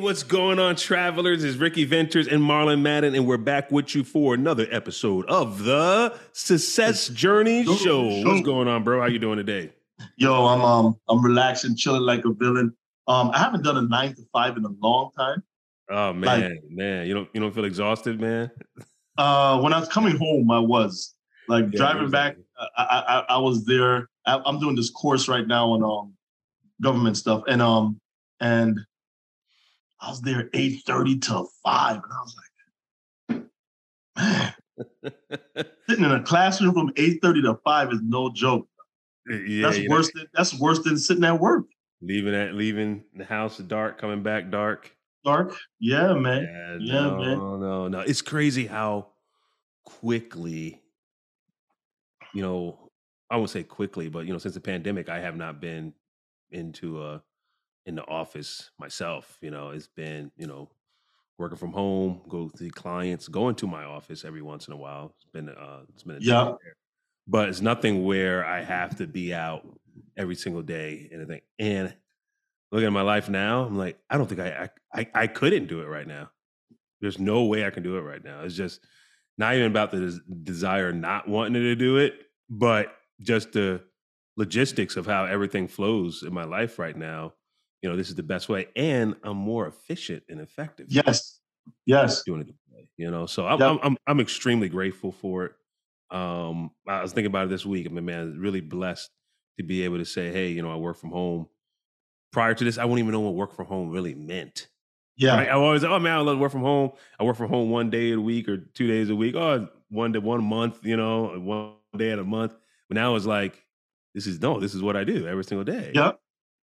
what's going on, travelers? It's Ricky Venters and Marlon Madden, and we're back with you for another episode of the Success Journey Show. What's going on, bro? How you doing today? Yo, I'm um I'm relaxing, chilling like a villain. Um, I haven't done a nine to five in a long time. Oh man, like, man, you don't you don't feel exhausted, man? Uh, when I was coming home, I was like yeah, driving back. I, I I was there. I, I'm doing this course right now on um government stuff, and um and I was there 8:30 till 5. And I was like, man, sitting in a classroom from 8:30 to 5 is no joke. Yeah, that's worse than that's worse than sitting at work. Leaving at leaving the house dark, coming back dark. Dark. Yeah, man. Yeah, yeah no, man. No, no. It's crazy how quickly, you know, I won't say quickly, but you know, since the pandemic, I have not been into a in the office myself. You know, it's been you know working from home, go to clients, going to my office every once in a while. It's been uh, it's been a yeah, but it's nothing where I have to be out every single day and anything. And looking at my life now, I'm like, I don't think I I I, I couldn't do it right now. There's no way I can do it right now. It's just not even about the desire not wanting to do it, but just the logistics of how everything flows in my life right now you know, this is the best way, and I'm more efficient and effective. Yes, yes, doing it way, you know. So I'm, yep. I'm, I'm I'm extremely grateful for it. Um, I was thinking about it this week. I mean, man, really blessed to be able to say, hey, you know, I work from home. Prior to this, I wouldn't even know what work from home really meant. Yeah, right? I always, oh man, I love work from home. I work from home one day a week or two days a week. Oh, one to one month, you know, one day at a month. But now it's like, this is no, this is what I do every single day. Yep.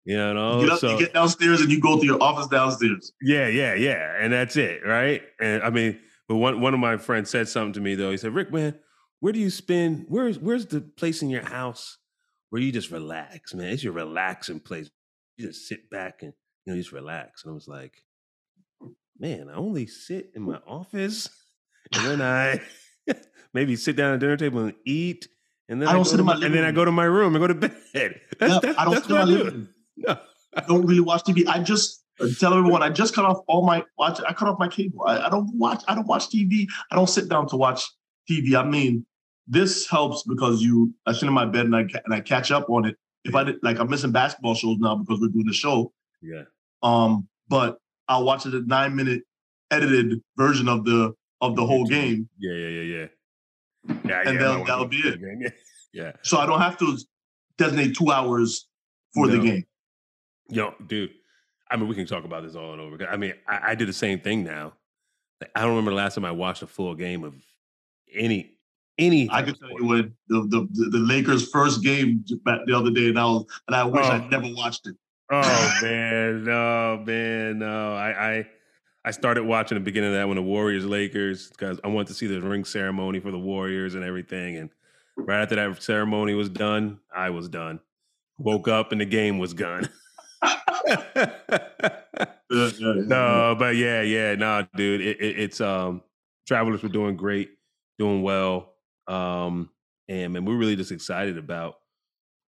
You know, you get, up, so, you get downstairs and you go to your office downstairs. Yeah, yeah, yeah, and that's it, right? And I mean, but one one of my friends said something to me though. He said, "Rick, man, where do you spend? Where's where's the place in your house where you just relax, man? It's your relaxing place. You just sit back and you know just relax." And I was like, "Man, I only sit in my office, and then I maybe sit down at the dinner table and eat." And then I, I don't sit in my, and then I go to my room and go to bed. That's, yeah, that's, I don't that's sit in my living room. No. I don't really watch TV. I just tell everyone I just cut off all my watch. I cut off my cable. I, I, don't watch. I don't watch TV. I don't sit down to watch TV. I mean, this helps because you. I sit in my bed and I and I catch up on it. If I did, like, I'm missing basketball shows now because we're doing the show. Yeah. Um, but I'll watch a nine minute edited version of the of the whole game. Yeah, yeah, yeah, yeah. Yeah, and yeah, that'll be it. Yeah. So I don't have to designate two hours for no. the game. Yo, dude. I mean, we can talk about this all and over. I mean, I, I did the same thing now. I don't remember the last time I watched a full game of any any. I can tell you when the, the the Lakers' first game back the other day, and I was and I wish oh. I never watched it. Oh man, no man, no. I I I started watching the beginning of that when the Warriors Lakers because I wanted to see the ring ceremony for the Warriors and everything. And right after that ceremony was done, I was done. Woke up and the game was gone. no, but yeah, yeah, no, dude, it, it, it's um, travelers were doing great, doing well, um, and man, we're really just excited about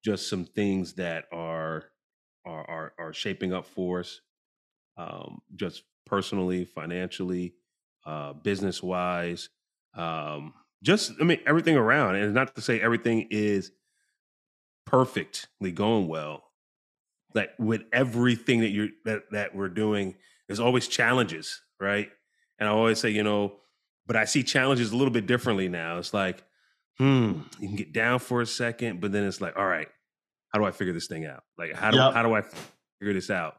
just some things that are are are, are shaping up for us, um, just personally, financially, uh, business wise, um, just I mean everything around, and not to say everything is perfectly going well like with everything that you're that that we're doing, there's always challenges, right? And I always say, you know, but I see challenges a little bit differently now. It's like, hmm, you can get down for a second, but then it's like, all right, how do I figure this thing out? Like, how do yep. how do I figure this out?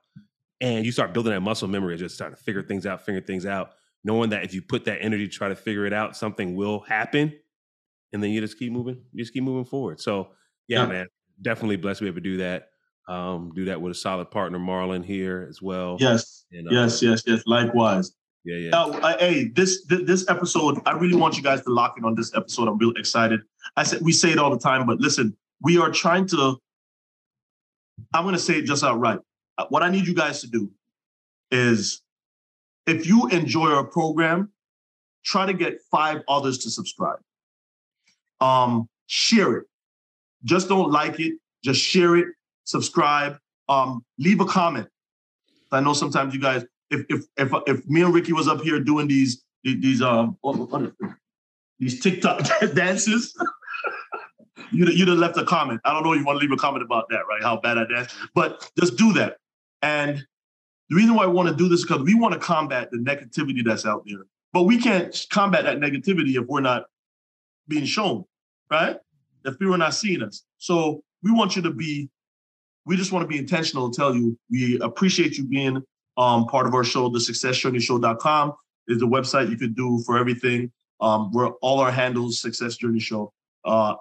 And you start building that muscle memory of just starting to figure things out, figure things out, knowing that if you put that energy to try to figure it out, something will happen. And then you just keep moving, you just keep moving forward. So yeah, yep. man, definitely blessed to be able to do that. Um, do that with a solid partner, Marlon, here as well. Yes, and, uh, yes, yes, yes. Likewise. Yeah, yeah. Now, uh, hey, this this episode, I really want you guys to lock in on this episode. I'm real excited. I said we say it all the time, but listen, we are trying to. I'm going to say it just outright. Uh, what I need you guys to do is, if you enjoy our program, try to get five others to subscribe. Um, share it. Just don't like it. Just share it subscribe, um, leave a comment. I know sometimes you guys, if if if if me and Ricky was up here doing these these um these TikTok dances, you'd you'd have left a comment. I don't know if you want to leave a comment about that, right? How bad I dance, but just do that. And the reason why I want to do this is because we want to combat the negativity that's out there. But we can't combat that negativity if we're not being shown, right? If people are not seeing us. So we want you to be, we just want to be intentional and tell you we appreciate you being um, part of our show. The Success Journey successjourneyshow.com is the website you could do for everything. Um, we're all our handles, Success Journey Show. Uh,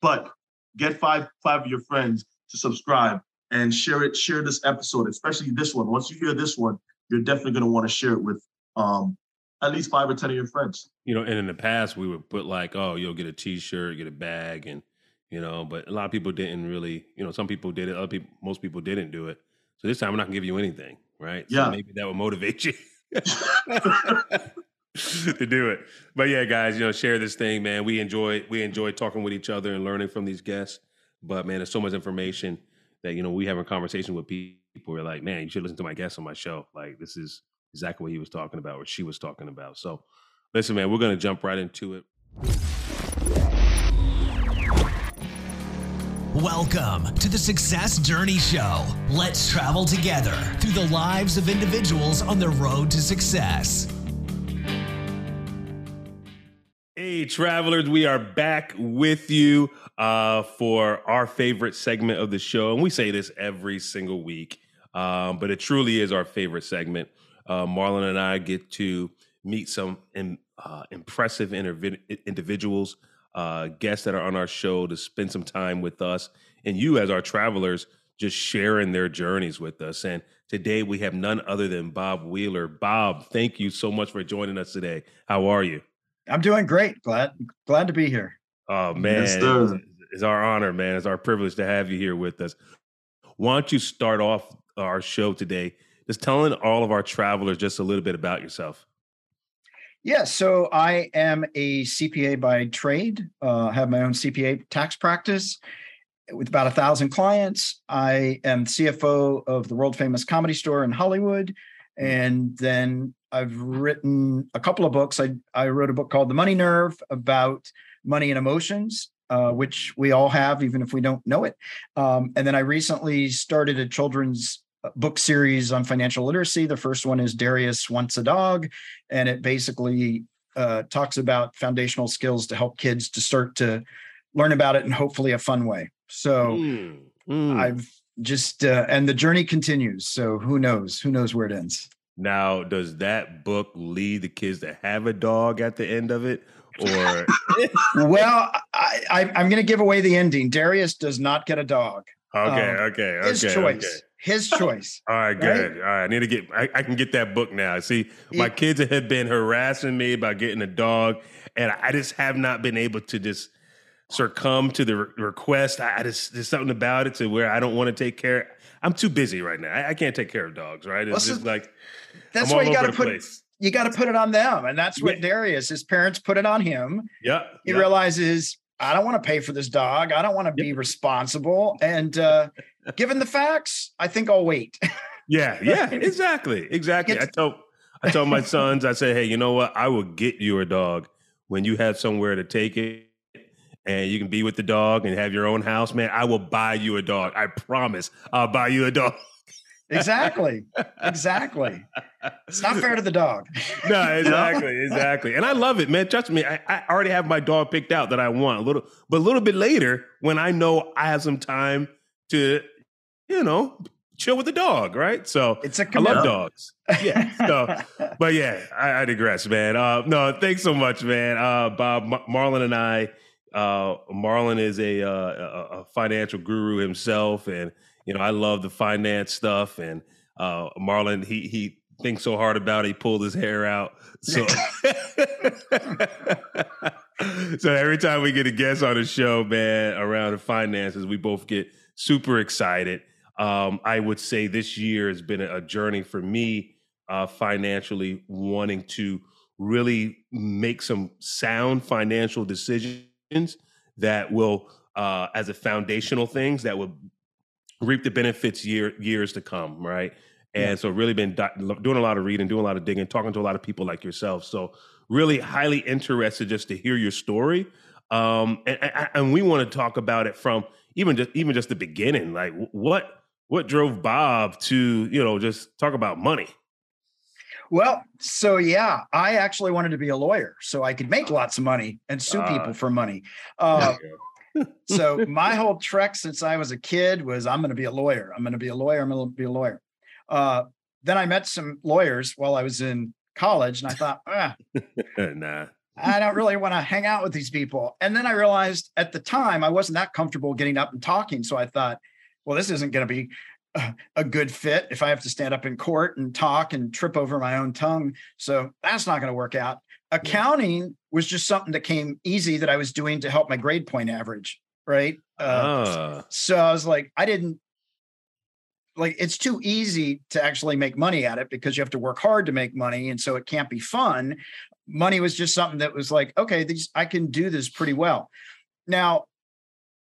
but get five five of your friends to subscribe and share it. Share this episode, especially this one. Once you hear this one, you're definitely going to want to share it with um, at least five or ten of your friends. You know, and in the past we would put like, oh, you'll get a T-shirt, get a bag, and you know, but a lot of people didn't really. You know, some people did it. Other people, most people didn't do it. So this time I'm not gonna give you anything, right? Yeah. So maybe that would motivate you. to do it. But yeah, guys, you know, share this thing, man. We enjoy we enjoy talking with each other and learning from these guests. But man, there's so much information that you know we have a conversation with people. We're like, man, you should listen to my guest on my show. Like this is exactly what he was talking about or she was talking about. So listen, man, we're gonna jump right into it. Welcome to the Success Journey Show. Let's travel together through the lives of individuals on the road to success. Hey, travelers, we are back with you uh, for our favorite segment of the show. And we say this every single week, um, but it truly is our favorite segment. Uh, Marlon and I get to meet some in, uh, impressive intervi- individuals uh, guests that are on our show to spend some time with us and you as our travelers just sharing their journeys with us. And today we have none other than Bob Wheeler. Bob, thank you so much for joining us today. How are you? I'm doing great. Glad glad to be here. Oh man, yes, it's, it's our honor, man. It's our privilege to have you here with us. Why don't you start off our show today just telling all of our travelers just a little bit about yourself? Yeah, so I am a CPA by trade. Uh, have my own CPA tax practice with about a thousand clients. I am CFO of the world famous comedy store in Hollywood, and then I've written a couple of books. I I wrote a book called The Money Nerve about money and emotions, uh, which we all have, even if we don't know it. Um, and then I recently started a children's book series on financial literacy. The first one is Darius Wants a Dog, and it basically uh, talks about foundational skills to help kids to start to learn about it in hopefully a fun way. So mm, mm. I've just uh, and the journey continues. So who knows? Who knows where it ends? Now, does that book lead the kids to have a dog at the end of it? Or well, I, I, am going to give away the ending. Darius does not get a dog. Okay, um, okay, okay. His choice. Okay his choice. All right, good. Right? All right, I need to get. I, I, can get that book now. See, my kids have been harassing me about getting a dog, and I just have not been able to just succumb to the re- request. I, I, just there's something about it to where I don't want to take care. I'm too busy right now. I, I can't take care of dogs. Right? It's well, just like that's why you got to put. Place. You got to put it on them, and that's what yeah. Darius. His parents put it on him. Yeah, he realizes I don't want to pay for this dog. I don't want to yep. be responsible. And uh, given the facts, I think I'll wait. yeah, yeah, exactly, exactly. I told I told my sons, I said, hey, you know what? I will get you a dog when you have somewhere to take it and you can be with the dog and have your own house, man. I will buy you a dog. I promise. I'll buy you a dog. Exactly. Exactly. It's not fair to the dog. no, exactly, exactly. And I love it, man. Trust me, I, I, already have my dog picked out that I want. A little, but a little bit later, when I know I have some time to, you know, chill with the dog, right? So it's a I love dogs. Yeah. So, but yeah, I, I digress, man. Uh, no, thanks so much, man. Uh, Bob, Marlon, and I. Uh, Marlon is a, uh, a, a financial guru himself, and you know I love the finance stuff. And uh, Marlon, he he thinks so hard about it, he pulled his hair out. So, so every time we get a guest on the show, man, around the finances, we both get super excited. Um, I would say this year has been a journey for me uh, financially, wanting to really make some sound financial decisions that will, uh, as a foundational things that will reap the benefits year years to come, right? And Yeah. so really been do- doing a lot of reading, doing a lot of digging, talking to a lot of people like yourself. So really highly interested just to hear your story. Um, and, and, and we want to talk about it from even just even just the beginning. Like what what drove Bob to you know just talk about money? Well, so yeah, I actually wanted to be a lawyer so I could make lots of money and sue Ah. people for money. Uh, so my whole trek since I was a kid was I'm going to be a lawyer. I'm going to be a lawyer. I'm going to be a lawyer. Uh, then I met some lawyers while I was in college, and I thought, ah, nah. I don't really want to hang out with these people. And then I realized at the time I wasn't that comfortable getting up and talking. So I thought, well, this isn't going to be a- a good fit if I have to stand up in court and talk and trip over my own tongue. So that's not going to work out. Accounting was just something that came easy that I was doing to help my grade point average. Right. Uh, Ah. so I was like, I didn't like it's too easy to actually make money at it because you have to work hard to make money. And so it can't be fun. Money was just something that was like, okay, these I can do this pretty well. Now,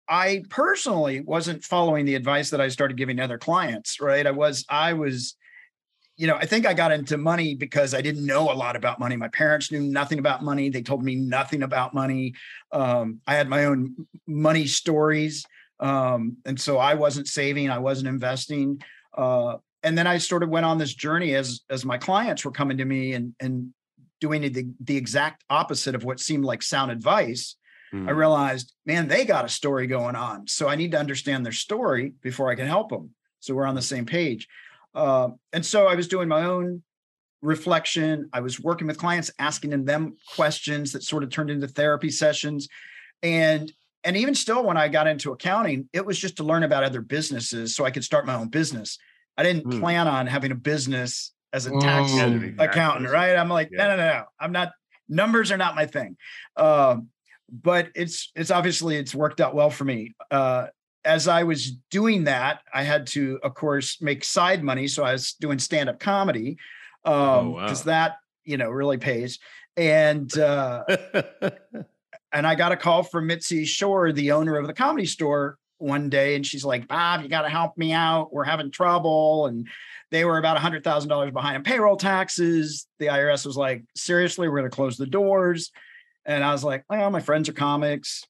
I personally wasn't following the advice that I started giving other clients, right? I was, I was, you know, I think I got into money because I didn't know a lot about money. My parents knew nothing about money. They told me nothing about money. Um, I had my own money stories. Um, and so I wasn't saving, I wasn't investing. Uh, and then I sort of went on this journey as as my clients were coming to me and and doing the, the exact opposite of what seemed like sound advice. I Mm. realized, man, they got a story going on. So I need to understand their story before I can help them. So we're on the same page. Uh, and so I was doing my own reflection. I was working with clients, asking them, them questions that sort of turned into therapy sessions. And and even still, when I got into accounting, it was just to learn about other businesses so I could start my own business. I didn't Hmm. plan on having a business as a tax Mm. Accountant, right? I'm like, Yeah. no, no, no, no. I'm not. Numbers are not my thing. Um, but it's it's obviously it's worked out well for me. Uh, as I was doing that, I had to, of course, make side money. So I was doing stand up comedy because Oh, wow. that you know really pays. And uh, and I got a call from Mitzi Shore, the owner of the comedy store, one day, and she's like, "Bob, you got to help me out. We're having trouble." And they were about a hundred thousand dollars behind in payroll taxes. The IRS was like, "Seriously, we're going to close the doors." And I was like, "Well, my friends are comics.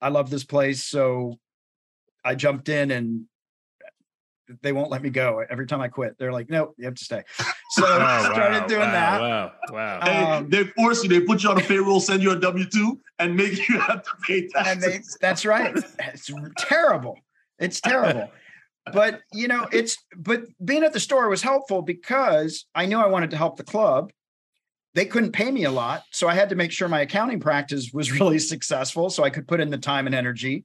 I love this place, so I jumped in and." They won't let me go every time I quit. They're like, "No, you have to stay." So Oh, I started wow, doing wow, that. Wow, wow. Um, they force you. They put you on a payroll, send you a W two, and make you have to pay and they taxes. that's right it's terrible it's terrible but you know it's but being at the store was helpful because i knew i wanted to help the club they couldn't pay me a lot so i had to make sure my accounting practice was really successful so i could put in the time and energy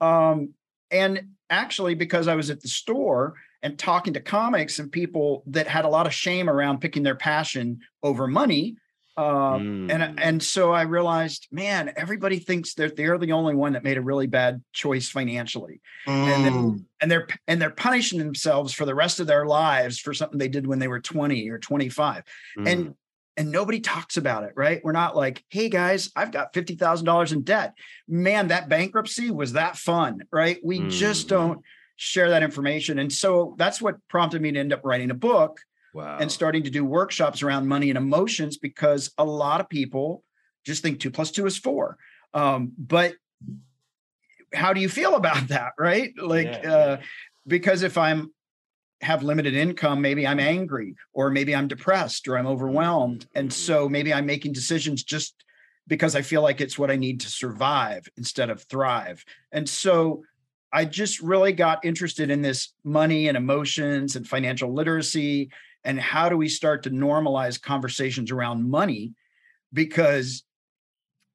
um, and actually because i was at the store and talking to comics and people that had a lot of shame around picking their passion over money um, and Mm. and so I realized, man, everybody thinks that they're the only one that made a really bad choice financially, and then- Mm. and they're and they're punishing themselves for the rest of their lives for something they did when they were twenty or twenty five, Mm. and and nobody talks about it, right? We're not like, hey guys, I've got fifty thousand dollars in debt. Man, that bankruptcy was that fun, right? We just Mhm. don't share that information, and so that's what prompted me to end up writing a book wow. and starting to do workshops around money and emotions because a lot of people just think two plus two is four. Um, but how do you feel about that? Right. Like, Yeah, uh, because if I'm have limited income, maybe I'm angry or maybe I'm depressed or I'm overwhelmed. And Mhm. so maybe I'm making decisions just because I feel like it's what I need to survive instead of thrive. And so I just really got interested in this money and emotions and financial literacy and how do we start to normalize conversations around money because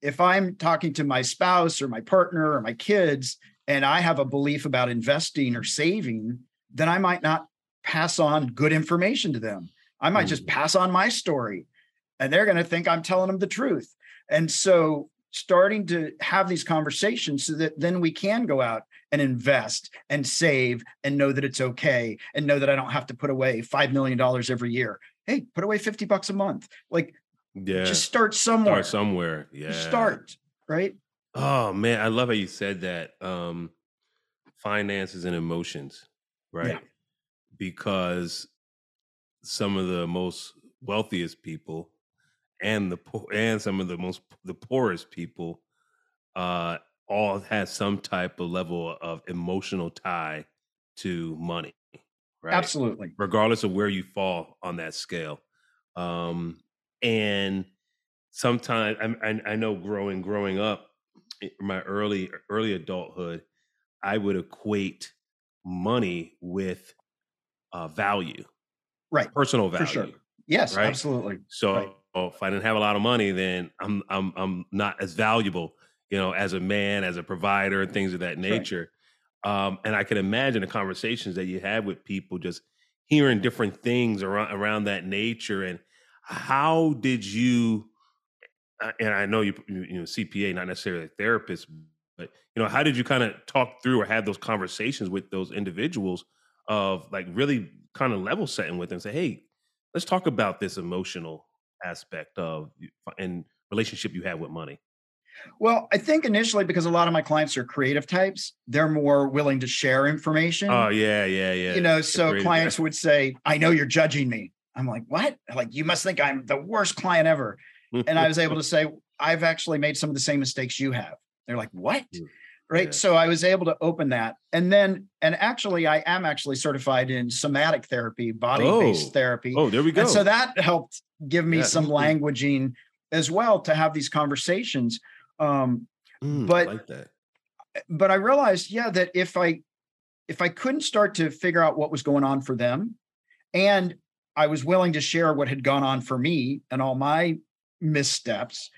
if i'm talking to my spouse or my partner or my kids and i have a belief about investing or saving then i might not pass on good information to them i might just Mm. pass on my story and they're going to think i'm telling them the truth and so starting to have these conversations so that then we can go out and invest and save and know that it's okay and know that I don't have to put away $5 million every year. Hey, put away 50 bucks a month. Like yeah. just start somewhere. start somewhere. Yeah. Just start, right? Oh man, I love how you said that. Um, finances and emotions, right? Yeah. Because some of the most wealthiest people and the poor and some of the most the poorest people uh all has some type of level of emotional tie to money right? Absolutely. Regardless of where you fall on that scale. Um and sometimes I, I know growing growing up my early early adulthood i would equate money with uh value right personal value sure. yes right? absolutely so right. if i didn't have a lot of money then i'm i'm i'm not as valuable you know as a man as a provider and things of that nature right. um and i can imagine the conversations that you have with people just hearing different things around around that nature and how did you uh, and I know you, you know, CPA, not necessarily a therapist, but you know, how did you kind of talk through or have those conversations with those individuals of like really kind of level setting with them, say, hey, let's talk about this emotional aspect of and relationship you have with money. Well, I think initially because a lot of my clients are creative types, they're more willing to share information. Oh yeah, yeah, yeah. You know, so clients would say, "I know you're judging me." I'm like, "What?" Like, you must think I'm the worst client ever and I was able to say, I've actually made some of the same mistakes you have. They're like, what? Hmm. Right. Yeah. So I was able to open that. And then, and actually, I am actually certified in somatic therapy, body based oh. therapy. Oh, there we go. And so that helped give me yeah, some languaging as well to have these conversations. Um, mm, but, I like that. but I realized, yeah, that if I, if I couldn't start to figure out what was going on for them and I was willing to share what had gone on for me and all my missteps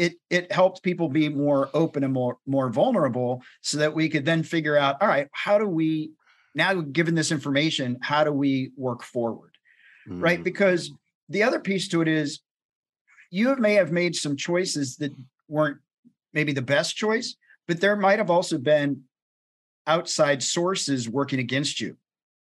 it it helped people be more open and more more vulnerable so that we could then figure out all right how do we now given this information how do we work forward? Mm. right because the other piece to it is you may have made some choices that weren't maybe the best choice but there might have also been outside sources working against you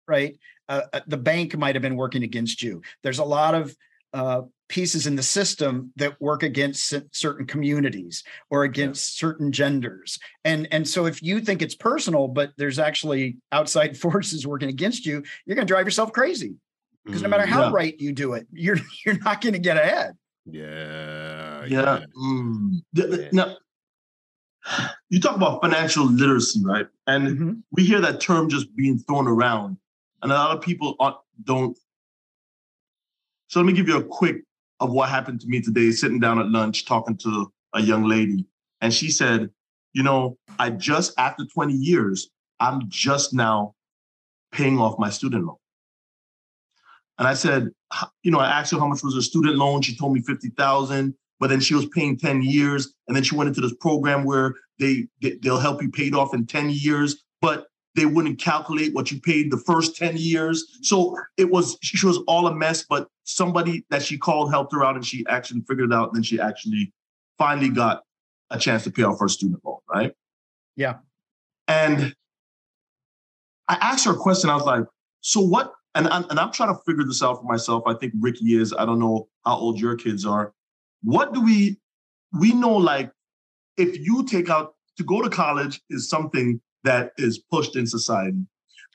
right? Uh, uh the bank might have been working against you. There's a lot of uh, pieces in the system that work against certain communities or against yeah. certain genders and and so if you think it's personal but there's actually outside forces working against you you're going to drive yourself crazy because mm, no matter how yeah. right you do it you're you're not going to get ahead yeah yeah, mm. now you talk about financial literacy right and mm-hmm. we hear that term just being thrown around and a lot of people don't so let me give you a quick of what happened to me today, sitting down at lunch talking to a young lady. And she said, You know, I just, after 20 years, I'm just now paying off my student loan. And I said, You know, I asked her how much was her student loan. She told me 50,000, but then she was paying 10 years. And then she went into this program where they, they'll help you pay it off in 10 years. But they wouldn't calculate what you paid the first 10 years. So it was, she was all a mess, but somebody that she called helped her out and she actually figured it out. And then she actually finally got a chance to pay off her student loan, right? Yeah. And I asked her a question. I was like, so what? And I'm, and I'm trying to figure this out for myself. I think Ricky is. I don't know how old your kids are. What do we, we know like if you take out to go to college is something that is pushed in society.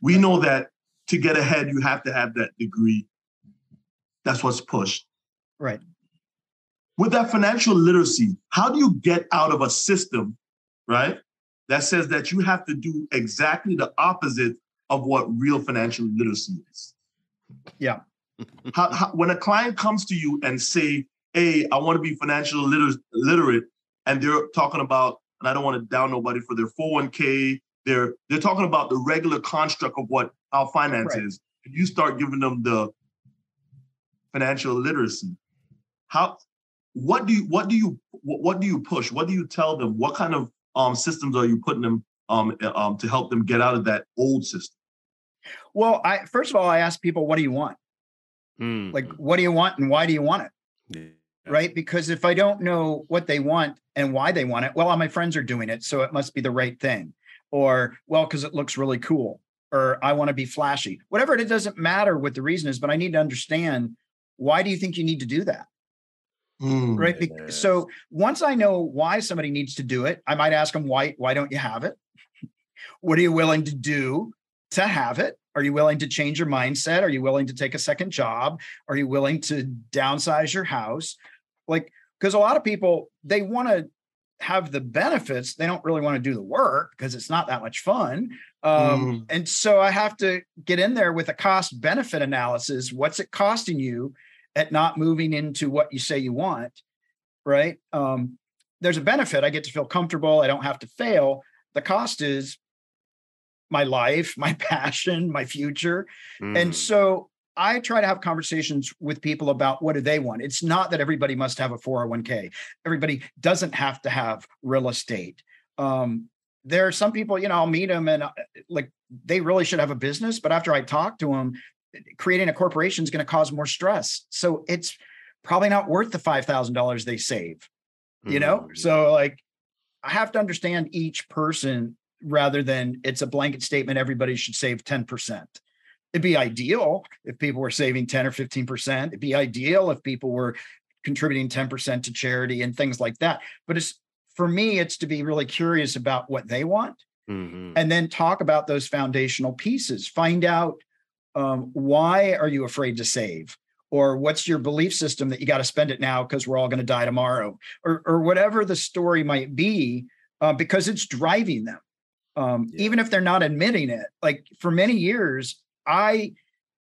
We know that to get ahead, you have to have that degree. That's what's pushed. Right. With that financial literacy, how do you get out of a system, right, that says that you have to do exactly the opposite of what real financial literacy is? Yeah. how, how, when a client comes to you and say, "Hey, I want to be financially liter- literate," and they're talking about, and I don't want to down nobody for their 401k they're they're talking about the regular construct of what how finance right. is. And you start giving them the financial literacy. How what do you what do you what do you push? What do you tell them? What kind of um, systems are you putting them um, eh, um, to help them get out of that old system? Well, I first of all, I ask people, what do you want? Mm-hmm. Like, what do you want and why do you want it? Yeah. Right? Because if I don't know what they want and why they want it, well, all my friends are doing it, so it must be the right thing or well because it looks really cool or i want to be flashy whatever it doesn't matter what the reason is but i need to understand why do you think you need to do that mm, right yes. so once i know why somebody needs to do it i might ask them why why don't you have it what are you willing to do to have it Are you willing to change your mindset? Are you willing to take a second job? Are you willing to downsize your house? Like, because a lot of people, they want to have the benefits. They don't really want to do the work because it's not that much fun. Um, mm. And so I have to get in there with a cost benefit analysis. What's it costing you at not moving into what you say you want? Right. Um, there's a benefit. I get to feel comfortable. I don't have to fail. The cost is my life, my passion, my future. Mm. And so I try to have conversations with people about what do they want. It's not that everybody must have a 401k. Everybody doesn't have to have real estate. Um, there are some people, you know, I'll meet them and uh, like they really should have a business, but after I talk to them, creating a corporation is going to cause more stress. So it's probably not worth the $5,000 they save, you know? Mm-hmm. So like I have to understand each person rather than it's a blanket statement everybody should save 10%. It'd be ideal if people were saving 10 or 15%. It'd be ideal if people were contributing 10% to charity and things like that. But it's for me, it's to be really curious about what they want mm-hmm. and then talk about those foundational pieces. Find out um, why are you afraid to save? Or what's your belief system that you got to spend it now because we're all going to die tomorrow, or, or whatever the story might be, uh, because it's driving them. Um, yeah. Even if they're not admitting it, like for many years, I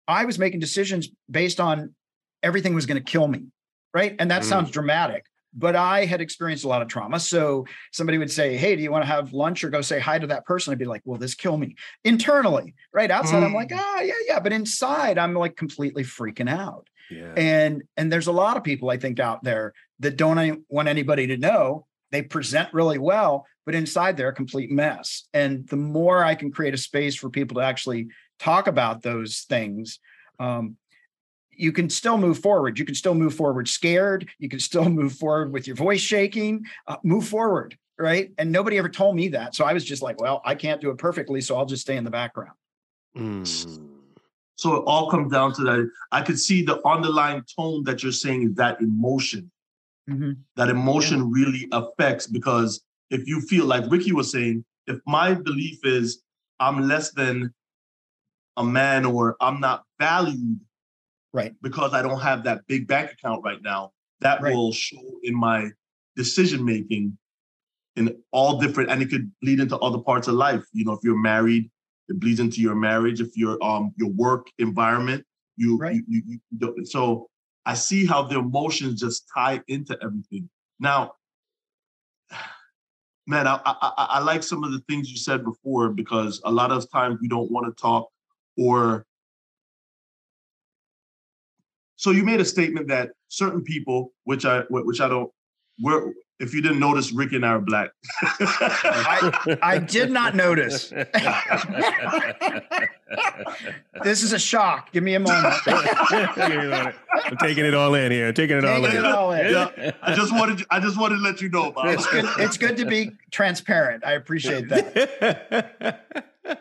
I was making decisions based on everything was going to kill me, right? And that mm. sounds dramatic, but I had experienced a lot of trauma. So somebody would say, Hey, do you want to have lunch or go say hi to that person? I'd be like, Will this kill me? Internally, right? Outside, mm. I'm like, oh yeah, yeah. But inside, I'm like completely freaking out. Yeah. And and there's a lot of people I think out there that don't want anybody to know. They present really well, but inside they're a complete mess. And the more I can create a space for people to actually talk about those things, um, you can still move forward. You can still move forward scared. You can still move forward with your voice shaking. Uh, move forward, right? And nobody ever told me that. So I was just like, well, I can't do it perfectly, so I'll just stay in the background. Mm. So it all comes down to that. I could see the underlying tone that you're saying is that emotion. Mm-hmm. That emotion really affects because if you feel like Ricky was saying, if my belief is I'm less than a man or I'm not valued right because I don't have that big bank account right now, that right. will show in my decision making in all different and it could lead into other parts of life. You know, if you're married, it bleeds into your marriage. If your um your work environment, you, right. you, you, you so I see how the emotions just tie into everything. Now, man, I, I, I like some of the things you said before because a lot of times we don't want to talk or so you made a statement that certain people, which I which I don't, we're if you didn't notice, Rick and I are black. I, I, did not notice. this is a shock. Give me a moment. I'm taking it all in here. I'm taking it all in. It all in. Yeah, I just wanted I just wanted to let you know, Bob. It's good. It's good to be transparent. I appreciate that.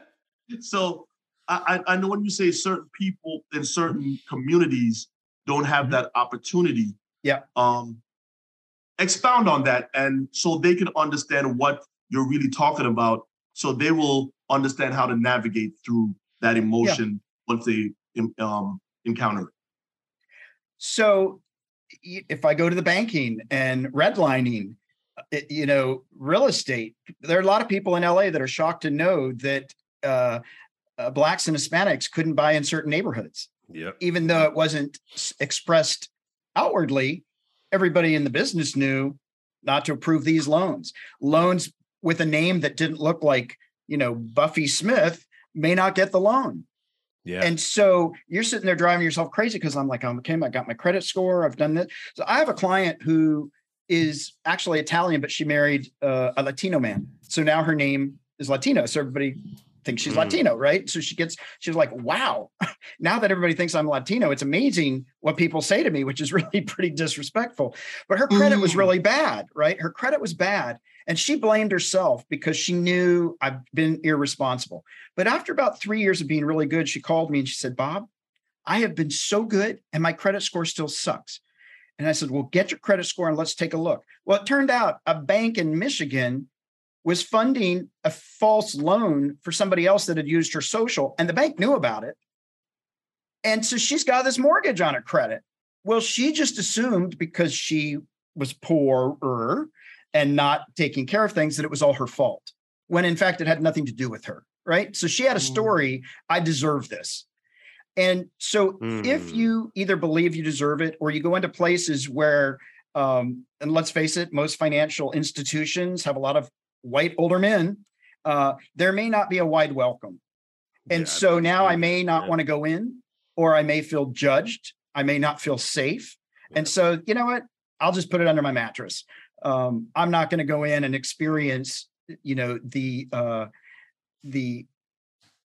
so I, I know when you say certain people in certain communities don't have mm-hmm. that opportunity. Yeah. Um, expound on that, and so they can understand what you're really talking about, so they will understand how to navigate through that emotion yeah. once they um, encounter it. So, if I go to the banking and redlining, you know, real estate, there are a lot of people in LA that are shocked to know that uh, uh, blacks and Hispanics couldn't buy in certain neighborhoods. Yep. Even though it wasn't expressed outwardly, everybody in the business knew not to approve these loans. Loans with a name that didn't look like, you know, Buffy Smith may not get the loan. Yeah. And so you're sitting there driving yourself crazy because I'm like, I'm okay, I got my credit score, I've done this. So I have a client who is actually Italian, but she married uh, a Latino man. So now her name is Latino. So everybody thinks she's mm. Latino, right? So she gets, she's like, wow, now that everybody thinks I'm Latino, it's amazing what people say to me, which is really pretty disrespectful. But her credit mm. was really bad, right? Her credit was bad. And she blamed herself because she knew I've been irresponsible. But after about three years of being really good, she called me and she said, Bob, I have been so good and my credit score still sucks. And I said, Well, get your credit score and let's take a look. Well, it turned out a bank in Michigan was funding a false loan for somebody else that had used her social, and the bank knew about it. And so she's got this mortgage on her credit. Well, she just assumed because she was poorer and not taking care of things that it was all her fault, when in fact it had nothing to do with her. Right. So she had a mm. story I deserve this. And so mm. if you either believe you deserve it or you go into places where, um, and let's face it, most financial institutions have a lot of white older men, uh, there may not be a wide welcome. And yeah, so now I may not yeah. want to go in or I may feel judged. I may not feel safe. Yeah. And so, you know what? I'll just put it under my mattress. Um, I'm not going to go in and experience, you know, the uh, the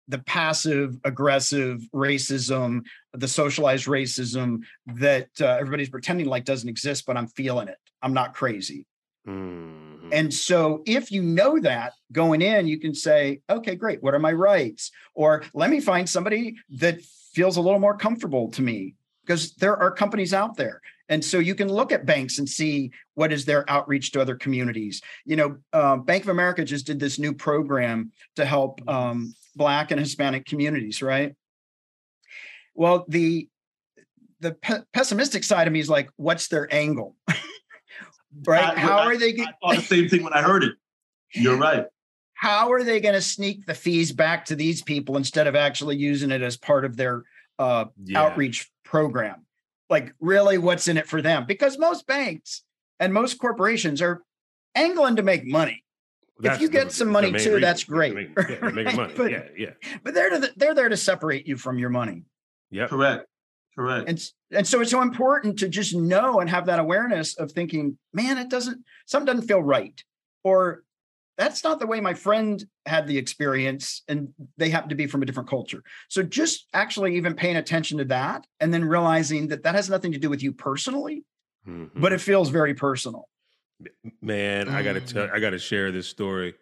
the passive aggressive racism, the socialized racism that uh, everybody's pretending like doesn't exist, but I'm feeling it. I'm not crazy. Mm-hmm. And so, if you know that going in, you can say, okay, great. What are my rights? Or let me find somebody that feels a little more comfortable to me because there are companies out there. And so you can look at banks and see what is their outreach to other communities. You know, uh, Bank of America just did this new program to help um, Black and Hispanic communities, right? Well, the the pe- pessimistic side of me is like, what's their angle? right? I, How I, are they? Get- I thought the same thing when I heard it. You're right. How are they going to sneak the fees back to these people instead of actually using it as part of their uh, yeah. outreach program? Like, really, what's in it for them? Because most banks and most corporations are angling to make money. That's if you get the, some money too, reason. that's great. Make, yeah, making money. But, yeah, yeah. But they're the, they're there to separate you from your money. Yeah, correct, correct. And and so it's so important to just know and have that awareness of thinking, man, it doesn't something doesn't feel right, or that's not the way my friend had the experience and they happen to be from a different culture so just actually even paying attention to that and then realizing that that has nothing to do with you personally mm-hmm. but it feels very personal man i gotta tell mm. i gotta share this story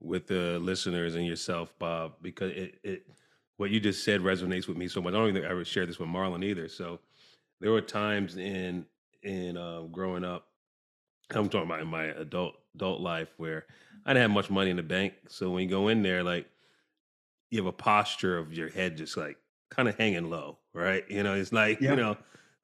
with the listeners and yourself bob because it, it what you just said resonates with me so much i don't even think i ever share this with marlon either so there were times in in uh, growing up i'm talking about in my adult adult life where I didn't have much money in the bank. So when you go in there, like you have a posture of your head just like kind of hanging low, right? You know, it's like, you know,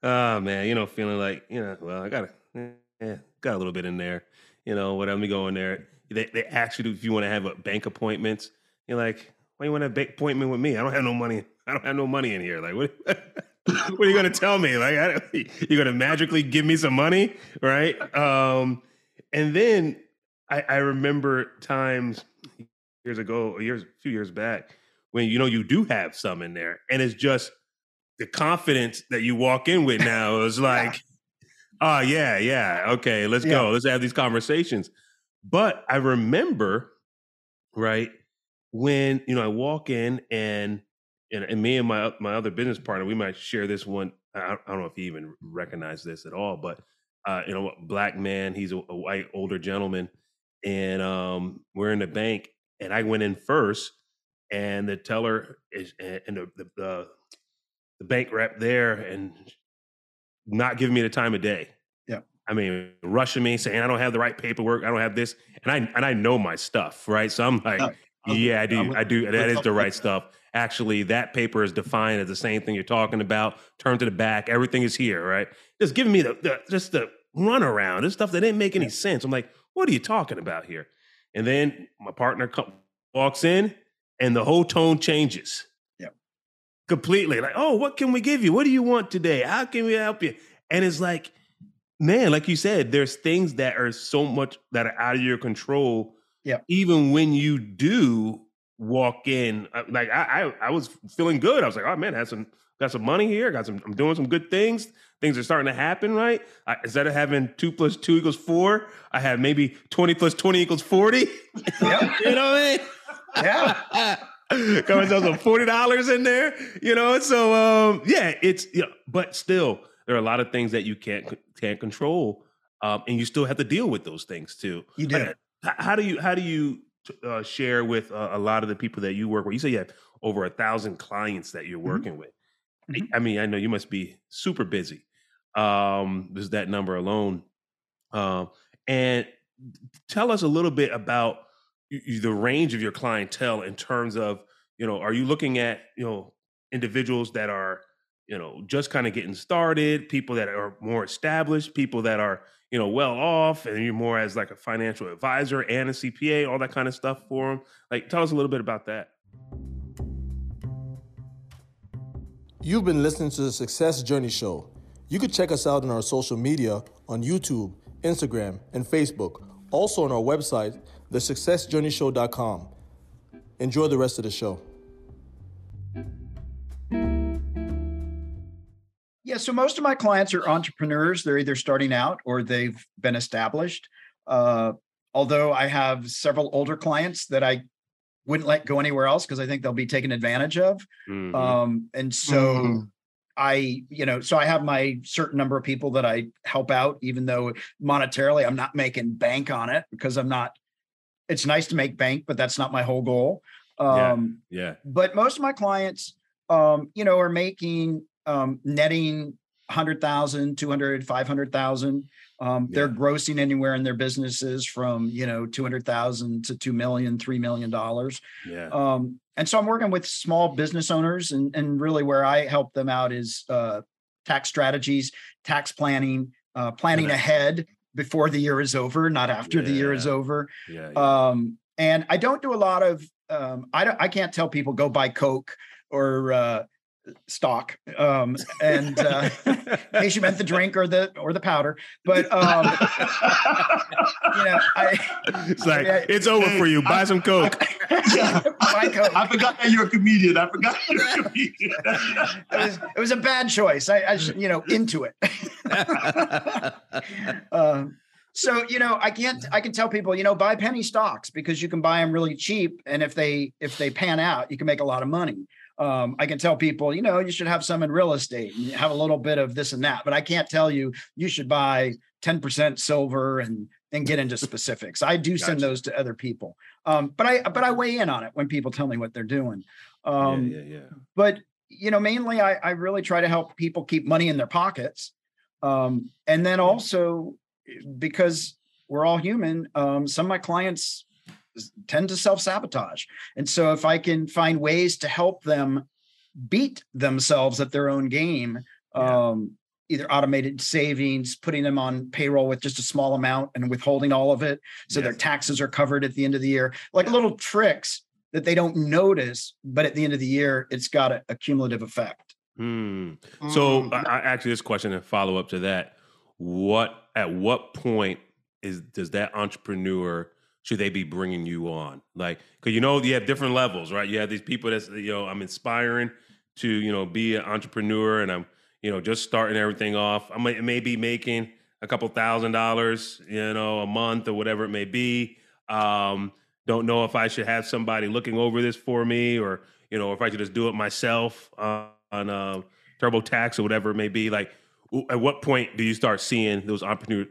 oh man, you know, feeling like, you know, well, I got a, yeah, got a little bit in there, you know, whatever. Let me go in there. They, they ask you if you want to have a bank appointments. You're like, why you want a bank appointment with me? I don't have no money. I don't have no money in here. Like, what? what are you going to tell me? Like, you're going to magically give me some money, right? Um, and then I, I remember times years ago, years a few years back, when you know you do have some in there, and it's just the confidence that you walk in with now is like, oh yeah, yeah, okay, let's yeah. go, let's have these conversations. But I remember, right, when you know I walk in and and, and me and my my other business partner, we might share this one. I, I don't know if you even recognize this at all, but uh, you know, black man, he's a, a white older gentleman and um, we're in the bank, and I went in first, and the teller is and the the, the, the bank rep there, and not giving me the time of day. Yeah, I mean, rushing me, saying I don't have the right paperwork, I don't have this, and I and I know my stuff, right? So I'm like, yeah, I do, I do. That is the right stuff. Actually, that paper is defined as the same thing you're talking about. Turn to the back, everything is here, right? Just giving me the, the just the runaround, this stuff that didn't make any sense. I'm like, what are you talking about here? And then my partner come, walks in and the whole tone changes. Yeah. Completely. Like, oh, what can we give you? What do you want today? How can we help you? And it's like, man, like you said, there's things that are so much that are out of your control. Yeah. Even when you do walk in, uh, like I, I, I was feeling good. I was like, oh man, I had some got some money here. Got some. I'm doing some good things. Things are starting to happen. Right. I, instead of having two plus two equals four, I have maybe twenty plus twenty equals forty. Yeah. you know what I mean? Yeah. Got myself some forty dollars in there. You know. So um, yeah, it's you know, but still, there are a lot of things that you can't can't control, um, and you still have to deal with those things too. You do. Like, how do you how do you uh, share with uh, a lot of the people that you work with? You say you have over a thousand clients that you're mm-hmm. working mm-hmm. with. Mm-hmm. I mean, I know you must be super busy. Um, that number alone. Um, and tell us a little bit about you, the range of your clientele in terms of you know are you looking at you know individuals that are you know just kind of getting started people that are more established people that are you know well off and you're more as like a financial advisor and a cpa all that kind of stuff for them like tell us a little bit about that. You've been listening to the success journey show. You can check us out on our social media on youtube instagram and facebook. Also on our website thesuccessjourneyshow.com enjoy the rest of the show Yeah, so most of my clients are entrepreneurs. They're either starting out or they've been established. Uh, although I have several older clients that I wouldn't let go anywhere else because I think they'll be taken advantage of. Mm-hmm. Um, and so mm-hmm. I, you know, so I have my certain number of people that I help out, even though monetarily I'm not making bank on it because I'm not. It's nice to make bank, but that's not my whole goal. Um, yeah. yeah. But most of my clients, um, you know, are making um, netting 100,000, 200, 500,000. Um, yeah. They're grossing anywhere in their businesses from, you know, 200,000 to 2 million, $3 million. Yeah. Um, and so I'm working with small business owners and, and really where I help them out is uh, tax strategies, tax planning, uh, planning yeah. ahead before the year is over, not after yeah. the year is over. Yeah, um, and I don't do a lot of, um, I don't, I can't tell people go buy Coke or, uh, stock um and uh in case you meant the drink or the or the powder but um you know i it's like I, it's over for you. Buy some coke. Yeah. buy coke. I forgot that you're a comedian. I forgot you're a comedian. It was it was a bad choice. I, I you know into it. Uh, so you know i can't i can tell people you know buy penny stocks because you can buy them really cheap and if they if they pan out you can make a lot of money um, I can tell people, you know, you should have some in real estate and have a little bit of this and that, but I can't tell you you should buy 10% silver and and get into specifics. I do send those to other people. Um, but I but I weigh in on it when people tell me what they're doing. Um, yeah, yeah, yeah. But you know, mainly I, I really try to help people keep money in their pockets. Um, and then also because we're all human, um, some of my clients tend to self sabotage. And so if I can find ways to help them beat themselves at their own game, yeah. um, either automated savings, putting them on payroll with just a small amount and withholding all of it so yes. their taxes are covered at the end of the year, like yeah. little tricks that they don't notice, but at the end of the year, it's got a, a cumulative effect. Hmm. So, mm. I, actually, this question and follow up to that: What at what point is does that entrepreneur should they be bringing you on? Like, because you know you have different levels, right? You have these people that's you know I'm inspiring to you know be an entrepreneur, and I'm you know just starting everything off. I may, be making a couple thousand dollars, you know, a month or whatever it may be. Um, don't know if I should have somebody looking over this for me, or you know, if I should just do it myself uh, on uh, TurboTax or whatever it may be. Like, at what point do you start seeing those entrepreneur,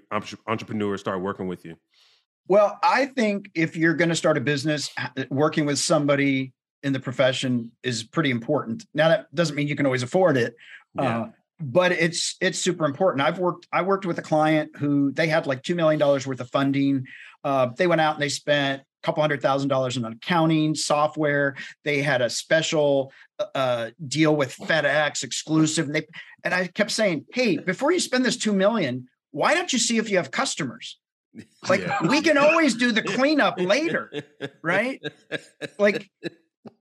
entrepreneurs start working with you? Well, I think if you're going to start a business, working with somebody in the profession is pretty important. Now that doesn't mean you can always afford it, yeah. uh, but it's it's super important. I've worked I worked with a client who they had like two million dollars worth of funding. Uh, they went out and they spent a couple hundred thousand dollars in accounting software. They had a special uh, uh deal with FedEx exclusive, and they and I kept saying, "Hey, before you spend this two million, why don't you see if you have customers?" Like yeah. we can always do the cleanup later, right? Like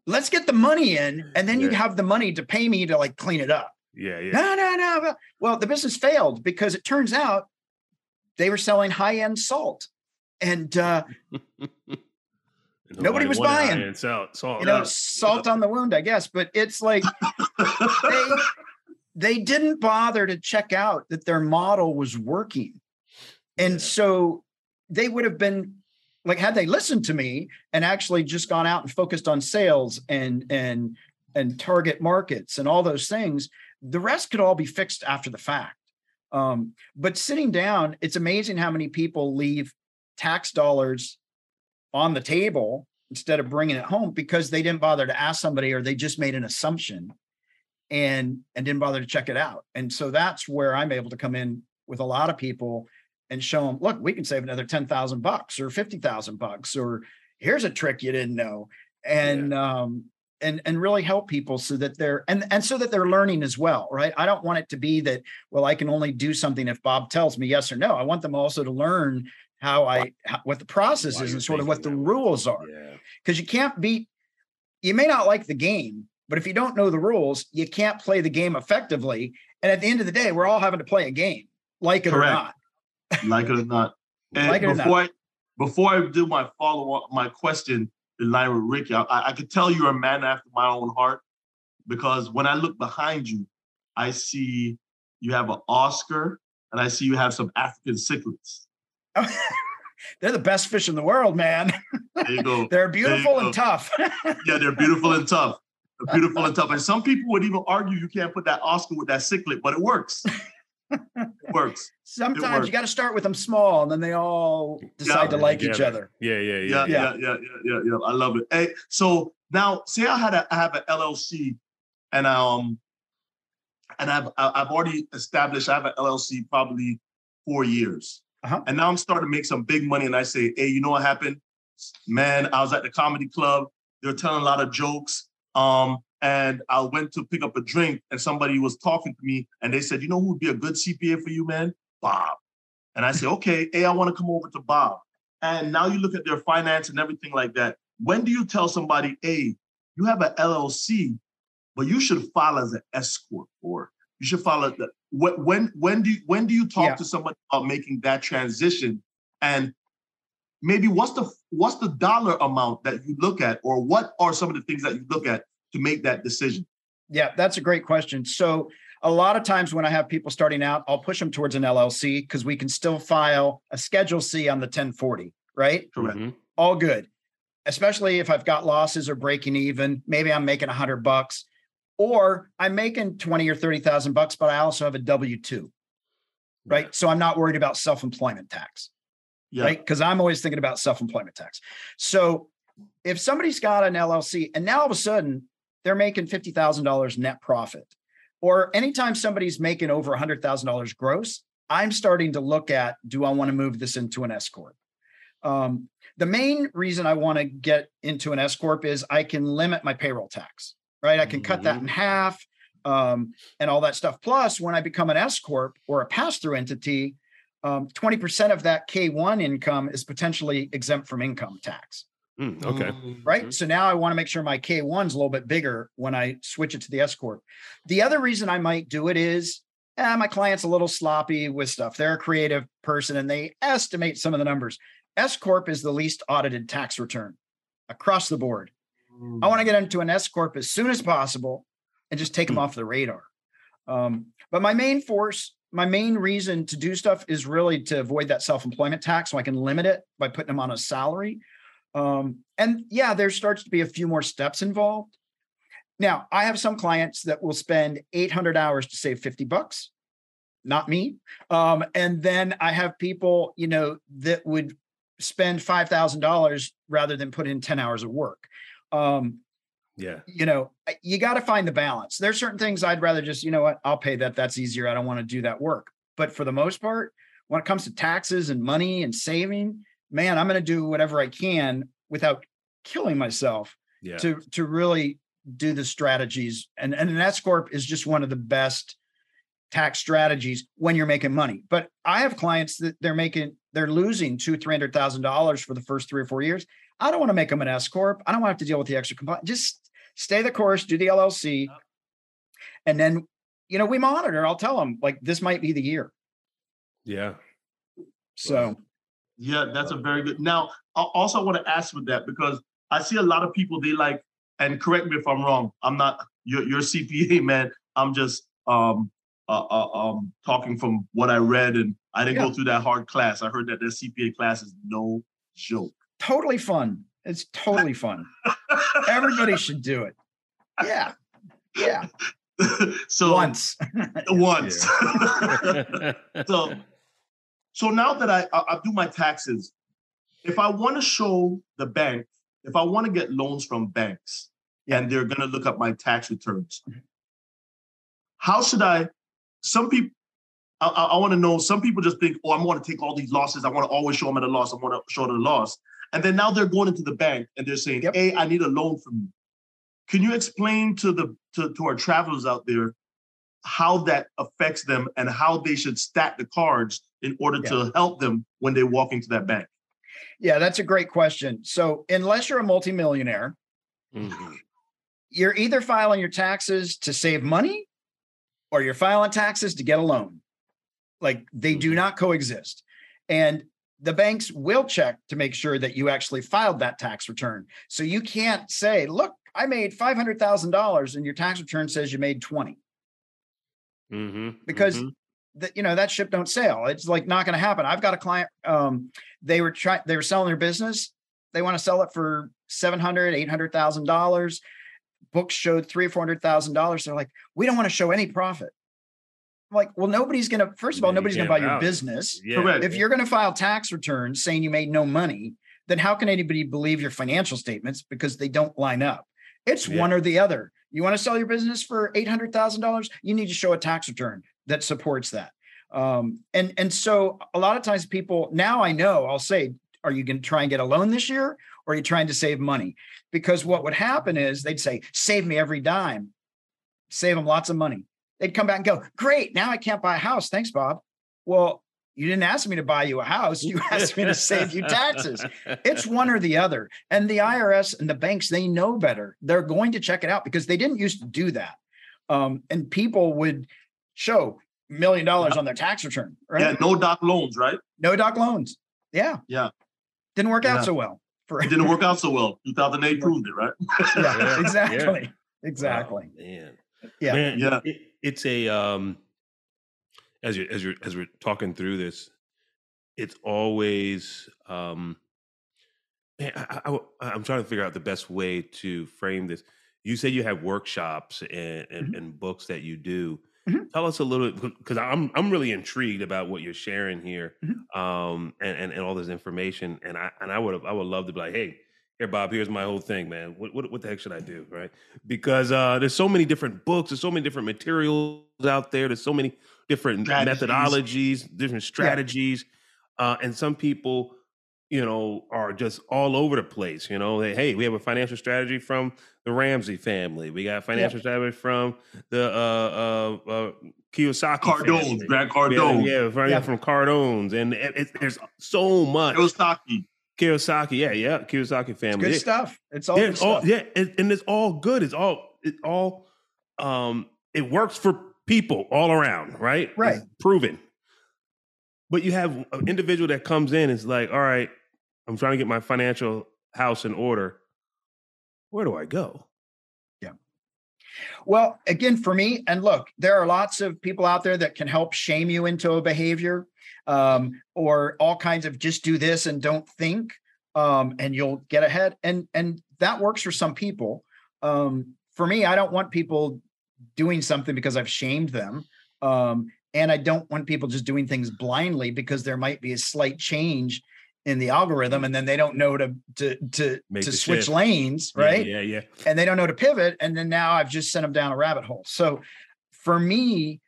let's get the money in and then yeah. you have the money to pay me to like clean it up. Yeah, yeah. No, no, no. Well, the business failed because it turns out they were selling high-end salt. And uh nobody was buying salt, salt. You know, salt on the wound, I guess. But it's like they they didn't bother to check out that their model was working. And yeah. so they would have been like had they listened to me and actually just gone out and focused on sales and and and target markets and all those things, the rest could all be fixed after the fact. Um, but sitting down, it's amazing how many people leave tax dollars on the table instead of bringing it home because they didn't bother to ask somebody or they just made an assumption and and didn't bother to check it out. And so that's where I'm able to come in with a lot of people and show them, look, we can save another 10,000 bucks or 50,000 bucks or, here's a trick you didn't know and yeah. um and and really help people so that they're and and so that they're learning as well right i don't want it to be that well i can only do something if bob tells me yes or no i want them also to learn how i how, what the process Why is and sort of what the rules are because yeah. you can't beat you may not like the game but if you don't know the rules you can't play the game effectively and at the end of the day we're all having to play a game like it Correct. or not like it or not and like before not. i before i do my follow-up my question in line with Ricky. I, I could tell you're a man after my own heart because when I look behind you, I see you have an Oscar and I see you have some African cichlids. they're the best fish in the world, man. There you go. they're beautiful and tough. yeah, they're beautiful and tough. They're beautiful and tough. And some people would even argue you can't put that Oscar with that cichlid, but it works. It works. Sometimes it works. you got to start with them small, and then they all decide yeah, to like together. each other. Yeah, yeah, yeah, yeah, yeah, yeah, yeah, yeah. I love it. Hey, so now say I had a I have an LLC, and um, and I've I've already established I have an LLC probably four years, uh-huh. and now I'm starting to make some big money, and I say, hey, you know what happened? Man, I was at the comedy club. They were telling a lot of jokes. Um, and I went to pick up a drink and somebody was talking to me and they said, you know who would be a good CPA for you, man? Bob. And I said, okay, hey, I want to come over to Bob. And now you look at their finance and everything like that. When do you tell somebody, hey, you have an LLC, but you should file as an S corp, or you should file the when when do you, when do you talk yeah. to somebody about making that transition? And maybe what's the what's the dollar amount that you look at, or what are some of the things that you look at to make that decision? Yeah, that's a great question. So a lot of times when I have people starting out, I'll push them towards an LLC because we can still file a Schedule C on the 1040, right? Correct. Mm-hmm. All good. Especially if I've got losses or breaking even, maybe I'm making a hundred bucks, or I'm making 20 or 30,000 bucks, but I also have a W 2, right? So I'm not worried about self employment tax, yeah. right? Because I'm always thinking about self employment tax. So if somebody's got an LLC and now all of a sudden they're making $50,000 net profit. Or anytime somebody's making over $100,000 gross, I'm starting to look at do I want to move this into an S Corp? Um, the main reason I want to get into an S Corp is I can limit my payroll tax, right? I can mm-hmm. cut that in mm-hmm. half um, and all that stuff. Plus, when I become an S Corp or a pass through entity, um, 20% of that K1 income is potentially exempt from income tax. Mm, okay. Right. Mm-hmm. So now I want to make sure my K1's a little bit bigger when I switch it to the S Corp. The other reason I might do it is eh, my client's a little sloppy with stuff. They're a creative person and they estimate some of the numbers. S Corp is the least audited tax return across the board. Mm. I want to get into an S Corp as soon as possible and just take them mm. off the radar. Um, but my main force, my main reason to do stuff is really to avoid that self employment tax so I can limit it by putting them on a salary um, and yeah, there starts to be a few more steps involved. Now, I have some clients that will spend 800 hours to save 50 bucks, not me. Um, and then I have people, you know, that would spend $5,000 rather than put in 10 hours of work. Um, yeah. You know, you got to find the balance. There's certain things I'd rather just, you know what, I'll pay that. That's easier. I don't want to do that work. But for the most part, when it comes to taxes and money and saving, man, I'm going to do whatever I can without killing myself yeah. to to really do the strategies. And and an S corp is just one of the best tax strategies when you're making money. But I have clients that they're making they're losing two three hundred thousand dollars for the first three or four years. I don't want to make them an S corp. I don't want to have to deal with the extra compliance. Just stay the course, do the LLC, uh. and then you know we monitor. I'll tell them like this might be the year. Yeah. So yeah, that's a very good. Now, I also want to ask with that because I see a lot of people they like, and correct me if I'm wrong. I'm not your your CPA man. I'm just um uh, uh, um talking from what I read, and I didn't yeah. go through that hard class. I heard that the CPA class is no joke. Totally fun. It's totally fun. Everybody should do it. Yeah, yeah. so once, once. so so now that I, I, I do my taxes, if I want to show the bank, if I want to get loans from banks and they're going to look up my tax returns, how should I? Some people, I, I, want to know. Some people just think, "Oh, I'm going to take all these losses. I want to always show them at a loss. I want to show them a loss." And then now they're going into the bank and they're saying, Yep. "Hey, I need a loan from you." Can you explain to the to, to our travelers out there how that affects them and how they should stack the cards in order to help them when they walk into that bank? Yeah, that's a great question. So, unless you're a multimillionaire, Mhm. you're either filing your taxes to save money or you're filing taxes to get a loan. Like they do Mhm. not coexist. And the banks will check to make sure that you actually filed that tax return. So you can't say, look, I made $500,000 and your tax return says you made 20 Mhm. because Mhm. That you know that ship don't sail. It's like not going to happen. I've got a client. Um, they were trying. They were selling their business. They want to sell it for seven hundred, eight hundred thousand dollars. Books showed three or four hundred thousand dollars. They're like, we don't want to show any profit. I'm like, well, nobody's going to. First of all, you nobody's going to can't buy your business. Yeah. Correct. If you're going to file tax returns saying you made no money, then how can anybody believe your financial statements because they don't line up? It's Yeah. one or the other. You want to sell your business for eight hundred thousand dollars? You need to show a tax return that supports that. Um, and and so a lot of times people now I know I'll say, are you going to try and get a loan this year, or are you trying to save money? Because what would happen is they'd say, save me every dime, save them lots of money. They'd come back and go, great, now I can't buy a house. Thanks, Bob. Well, you didn't ask me to buy you a house. You asked me to save you taxes. It's one or the other. And the IRS and the banks, they know better. They're going to check it out because they didn't used to do that. Um, and people would show million dollars on their tax return, right? Yeah, no doc loans, right? No doc loans. Yeah. Yeah. Didn't work Yeah. out so well. For It didn't work out so well. 2008 proved it, right? yeah, Yeah, yeah. exactly. Oh, Exactly. man. Yeah. Man, Yeah. it- it's a um as you as you as we're talking through this, it's always um man, I, I, I, am trying to figure out the best way to frame this. You say you have workshops and and, Mhm. and books that you do. Mhm. Tell us a little bit because I'm I'm really intrigued about what you're sharing here, Mhm. um, and, and and all this information. And I and I would I would love to be like, hey, here, Bob, here's my whole thing, man. What what what the heck should I do, right? Because uh, there's so many different books, there's so many different materials out there, there's so many different Strategies. methodologies, different strategies, uh, and some people, you know, are just all over the place. You know, they, hey, we have a financial strategy from the Ramsey family. We got financial strategy from the uh, uh, uh, Kiyosaki Cardones, family. Yeah, Cardone, yeah, from, Yeah. from Cardones, and it, it, there's so much. Kiyosaki. Kiyosaki, yeah, yeah, Kiyosaki It's family. good stuff. It's all yeah, good it's all yeah, it, and it's all good. It's all it all um it works for people all around, right? It's Right. proven. But you have an individual that comes in is like, all right, I'm trying to get my financial house in order. Where do I go? Yeah. Well, again, for me, and look, there are lots of people out there that can help shame you into a behavior um, or all kinds of just do this and don't think, um, and you'll get ahead. And and that works for some people. Um, for me, I don't want people doing something because I've shamed them. Um, and I don't want people just doing things blindly because there might be a slight change in the algorithm and then they don't know to to to Make to switch shift. lanes, Yeah, right? Yeah, yeah. and they don't know to pivot and then now i've just sent them down a rabbit hole so for me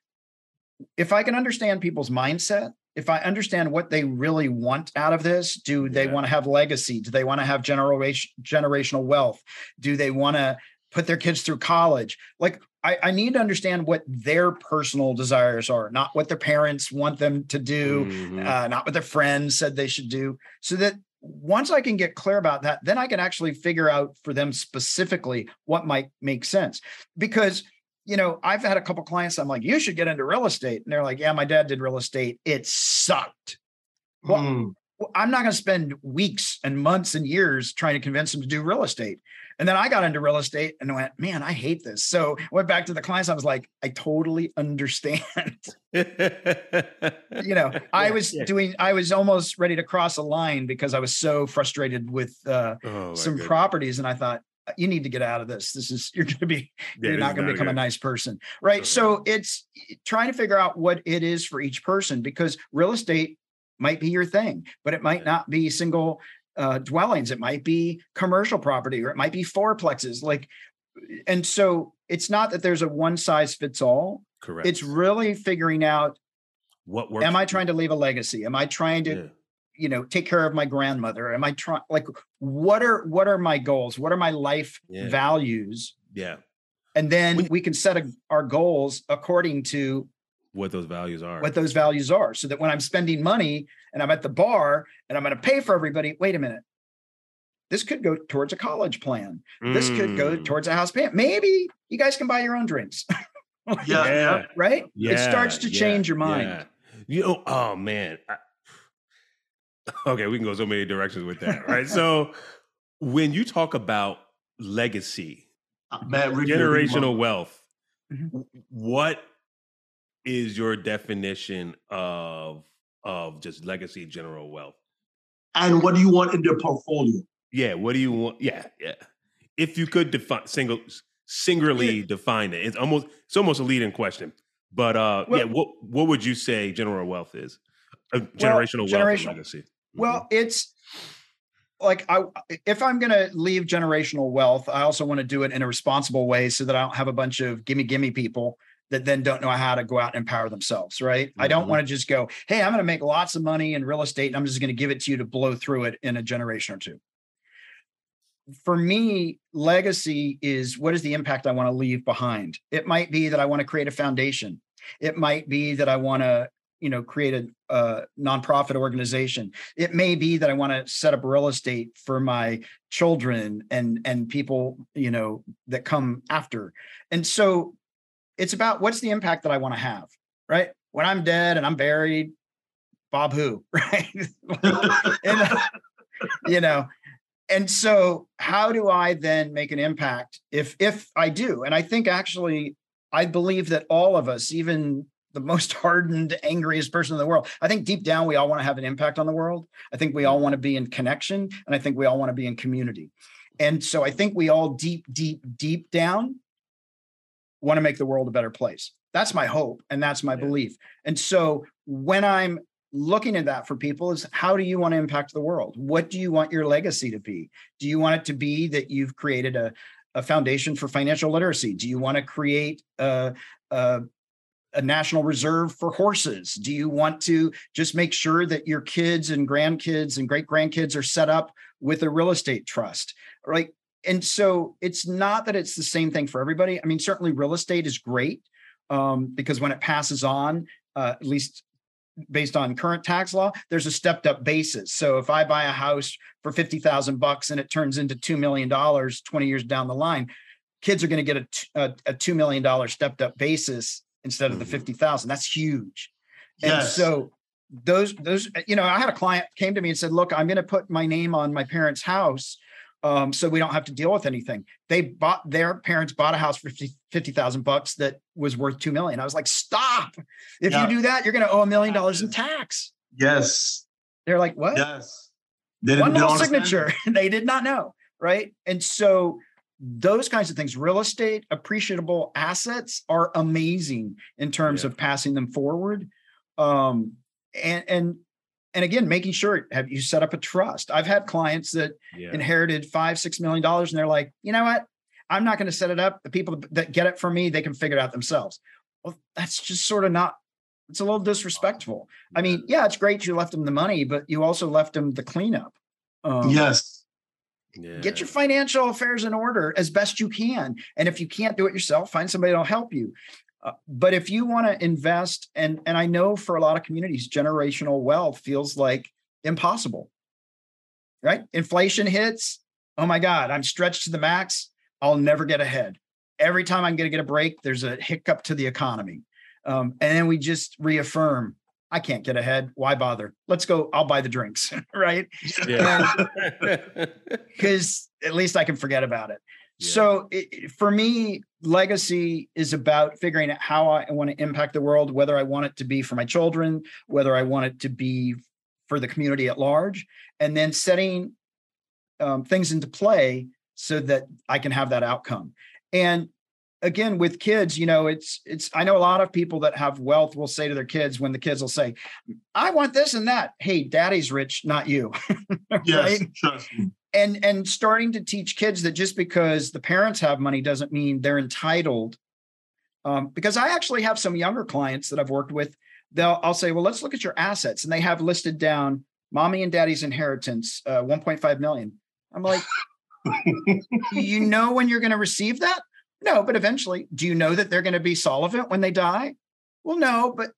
if i can understand people's mindset if i understand what they really want out of this do they Yeah. want to have legacy do they want to have generation generational wealth do they want to put their kids through college like I, I need to understand what their personal desires are not what their parents want them to do Mhm. uh, not what their friends said they should do. So that once I can get clear about that, then I can actually figure out for them specifically what might make sense. Because, you know, I've had a couple clients, I'm like, you should get into real estate. And they're like, yeah, my dad did real estate. It sucked. Well, Mm. I'm not going to spend weeks and months and years trying to convince them to do real estate. And then I got into real estate and went, man, I hate this. So I went back to the clients. I was like, I totally understand. you know, I was yeah. doing, I was almost ready to cross a line because I was so frustrated with uh, Oh, some goodness. properties. And I thought, you need to get out of this. This is, you're going to be, Yeah, you're not going to become a nice person. Right. Uh-huh. So it's trying to figure out what it is for each person because real estate might be your thing, but it might Yeah. not be single uh, dwellings. It might be commercial property or it might be fourplexes. Like, and so it's not that there's a one size fits all. Correct. It's really figuring out what works. am I trying to leave a legacy? Am I trying to Yeah. you know take care of my grandmother am i trying like what are what are my goals what are my life yeah. values yeah and then we, can set a, our goals according to what those values are what those values are so that when i'm spending money and i'm at the bar and i'm going to pay for everybody wait a minute this could go towards a college plan mm. this could go mm. towards a house payment maybe you guys can buy your own drinks yeah, yeah. right yeah, it starts to change your mind yeah. you know oh man I, okay we can go so many directions with that right so when you talk about legacy uh, man, generational wealth mm-hmm. what is your definition of of just legacy general wealth? And what do you want in their portfolio? Yeah, what do you want? Yeah, yeah. If you could define single singularly yeah. define it, it's almost it's almost a leading question. But uh well, yeah, what what would you say general wealth is? Generational well, wealth legacy. Well, mm-hmm. it's like I if I'm going to leave generational wealth, I also want to do it in a responsible way so that I don't have a bunch of gimme gimme people that then don't know how to go out and empower themselves, right? Mm-hmm. I don't mm-hmm. want to just go, hey, I'm going to make lots of money in real estate and I'm just going to give it to you to blow through it in a generation or two. For me, legacy is what is the impact I want to leave behind? It might be that I want to create a foundation. It might be that I want to, you know, create a, a nonprofit organization. It may be that I want to set up real estate for my children and and people, you know, that come after. And so it's about what's the impact that I want to have, right? When I'm dead and I'm buried, Bob who, right? and, uh, you know, and so how do I then make an impact if if I do? And I think actually I believe that all of us, even the most hardened, angriest person in the world. I think deep down, we all want to have an impact on the world. I think we all want to be in connection, and I think we all want to be in community. And so I think we all deep, deep, deep down want to make the world a better place. That's my hope and that's my yeah. belief. And so when I'm looking at that for people is how do you want to impact the world? What do you want your legacy to be? Do you want it to be that you've created a, a foundation for financial literacy? Do you want to create a, a a national reserve for horses? Do you want to just make sure that your kids and grandkids and great grandkids are set up with a real estate trust? Right? And so it's not that it's the same thing for everybody. I mean, certainly real estate is great um, because when it passes on, uh, at least based on current tax law, there's a stepped up basis. So if I buy a house for 50,000 bucks and it turns into $2 million 20 years down the line, kids are going to get a, a, a $2 million stepped up basis instead of the mm-hmm. 50,000. That's huge. Yes. And so those, those, you know, I had a client came to me and said, look, I'm going to put my name on my parents' house um, so we don't have to deal with anything. They bought their parents bought a house for 50,000 bucks that was worth 2 million. I was like, stop. If yeah. you do that, you're going to owe a million dollars in tax. Yes. They're like, what? Yes. They One little signature. they did not know. Right. And so those kinds of things, real estate, appreciable assets are amazing in terms yeah. of passing them forward. Um, and, and and again making sure have you set up a trust i've had clients that yeah. inherited five six million dollars and they're like you know what i'm not going to set it up the people that get it from me they can figure it out themselves well that's just sort of not it's a little disrespectful i mean yeah it's great you left them the money but you also left them the cleanup um, yes yeah. Get your financial affairs in order as best you can. And if you can't do it yourself, find somebody that'll help you. Uh, but if you want to invest, and and I know for a lot of communities, generational wealth feels like impossible. Right? Inflation hits. Oh my God, I'm stretched to the max. I'll never get ahead. Every time I'm going to get a break, there's a hiccup to the economy. Um, and then we just reaffirm I can't get ahead. Why bother? Let's go. I'll buy the drinks, right? Because at least I can forget about it. So it, for me, legacy is about figuring out how I want to impact the world, whether I want it to be for my children, whether I want it to be for the community at large, and then setting um, things into play so that I can have that outcome. And again with kids you know it's it's i know a lot of people that have wealth will say to their kids when the kids will say i want this and that hey daddy's rich not you yes right? trust me and and starting to teach kids that just because the parents have money doesn't mean they're entitled um, because i actually have some younger clients that i've worked with they'll i'll say well let's look at your assets and they have listed down mommy and daddy's inheritance, uh, 1.5 million. I'm like, you know when you're going to receive that? No, but eventually, do you know that they're going to be solvent when they die? Well, no, but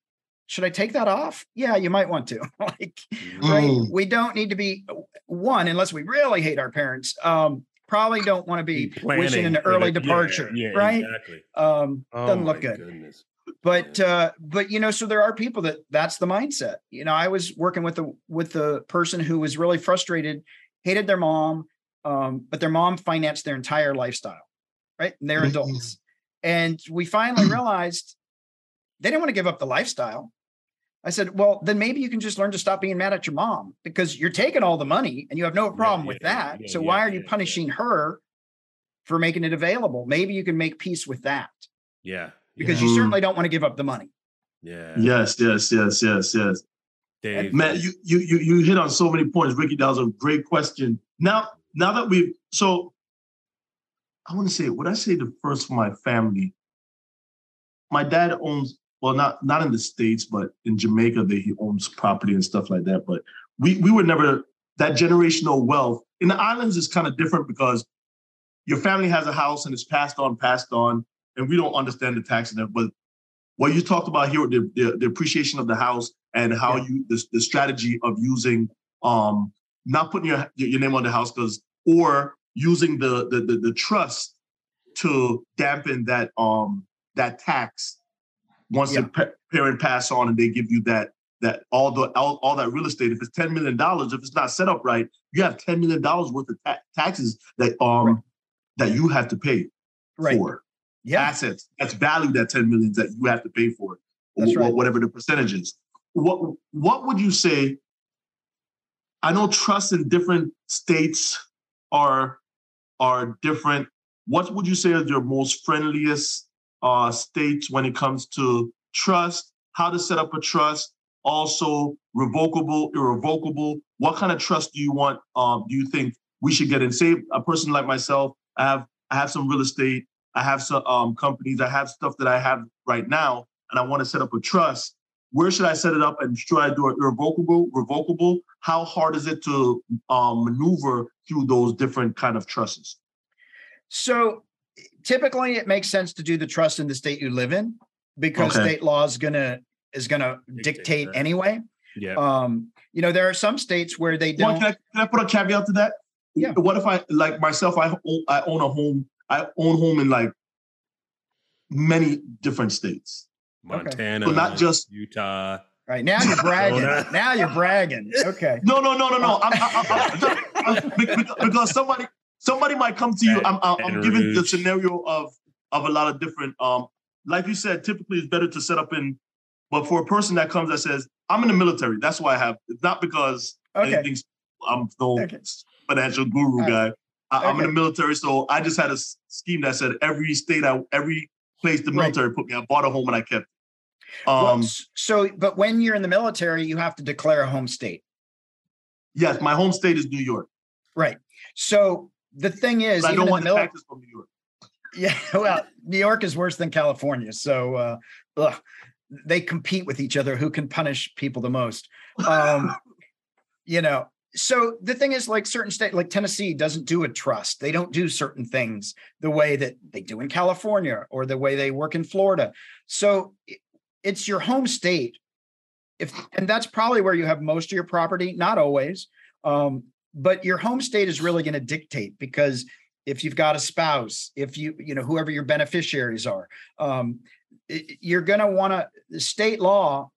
should I take that off? Yeah, you might want to. like, mm. right? We don't need to be one unless we really hate our parents. Um, probably don't want to be wishing an early departure, yeah, yeah, right? Exactly. Um, oh doesn't look good. Goodness. But uh, but you know, so there are people that that's the mindset. You know, I was working with the with the person who was really frustrated, hated their mom, um, but their mom financed their entire lifestyle, right? And they're mm-hmm. adults. And we finally realized they didn't want to give up the lifestyle. I said, well, then maybe you can just learn to stop being mad at your mom because you're taking all the money and you have no problem yeah, with yeah, that. Yeah, so why are you punishing her for making it available? Maybe you can make peace with that. Yeah. Because you certainly don't want to give up the money. Yeah. Yes, yes, yes, yes, yes. Dave. Man, you you you you hit on so many points, Ricky. That was a great question. Now, now that we've so I want to say, would I say the first for my family? My dad owns well, not not in the states, but in Jamaica, that he owns property and stuff like that. But we we were never that generational wealth in the islands is kind of different because your family has a house and it's passed on, passed on, and we don't understand the tax and that. But what you talked about here, the, the, the appreciation of the house and how yeah. you the, the strategy of using um not putting your your name on the house because or using the, the the the trust to dampen that um that tax once yeah. the parent pass on and they give you that that all the all, all that real estate if it's 10 million dollars if it's not set up right you have 10 million dollars worth of ta- taxes that um right. that you have to pay right. for yeah. assets that's valued at 10 million that you have to pay for that's or, right. whatever the percentage is what what would you say i know trusts in different states are are different what would you say is your most friendliest uh, states when it comes to trust, how to set up a trust, also revocable, irrevocable. What kind of trust do you want? Um, do you think we should get in? Say a person like myself, I have I have some real estate, I have some um, companies, I have stuff that I have right now, and I want to set up a trust. Where should I set it up, and should I do it irrevocable, revocable? How hard is it to um, maneuver through those different kind of trusts? So typically it makes sense to do the trust in the state you live in because okay. state law is gonna is gonna dictate, dictate anyway. Yeah. Um, you know, there are some states where they don't. Well, can, I, can I put a caveat to that? Yeah. What if I like myself? I own, I own a home. I own home in like many different states. Montana, so not just Utah. Right now you're bragging. now you're bragging. Okay. No, no, no, no, no. I'm, I'm, I'm, because somebody somebody might come to you. I'm, I'm, I'm giving the scenario of of a lot of different. Um, like you said, typically it's better to set up in. But for a person that comes that says, "I'm in the military," that's why I have. It's not because okay. anything's. I'm no okay. financial guru right. guy. I, am in the military, so I just had a scheme that said every state, I, every place the military right. put me, I bought a home and I kept. It. Um, well, so, but when you're in the military, you have to declare a home state. Yes, my home state is New York. Right. So the thing is, I don't want the mil- from New York. Yeah, well, New York is worse than California, so uh, ugh, they compete with each other. Who can punish people the most? Um, you know. So the thing is, like certain state, like Tennessee, doesn't do a trust. They don't do certain things the way that they do in California or the way they work in Florida. So it's your home state if and that's probably where you have most of your property not always um, but your home state is really going to dictate because if you've got a spouse if you you know whoever your beneficiaries are um, you're going to want to state law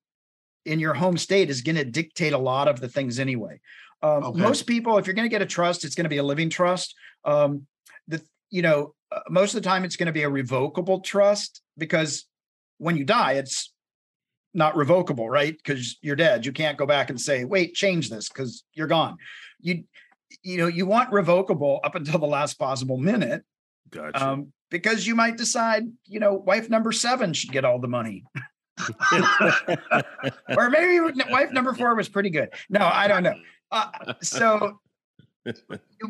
in your home state is going to dictate a lot of the things anyway um, okay. most people if you're going to get a trust it's going to be a living trust um, the you know uh, most of the time it's going to be a revocable trust because when you die it's not revocable right because you're dead you can't go back and say wait change this because you're gone you you know you want revocable up until the last possible minute gotcha. um, because you might decide you know wife number seven should get all the money or maybe wife number four was pretty good no i don't know uh, so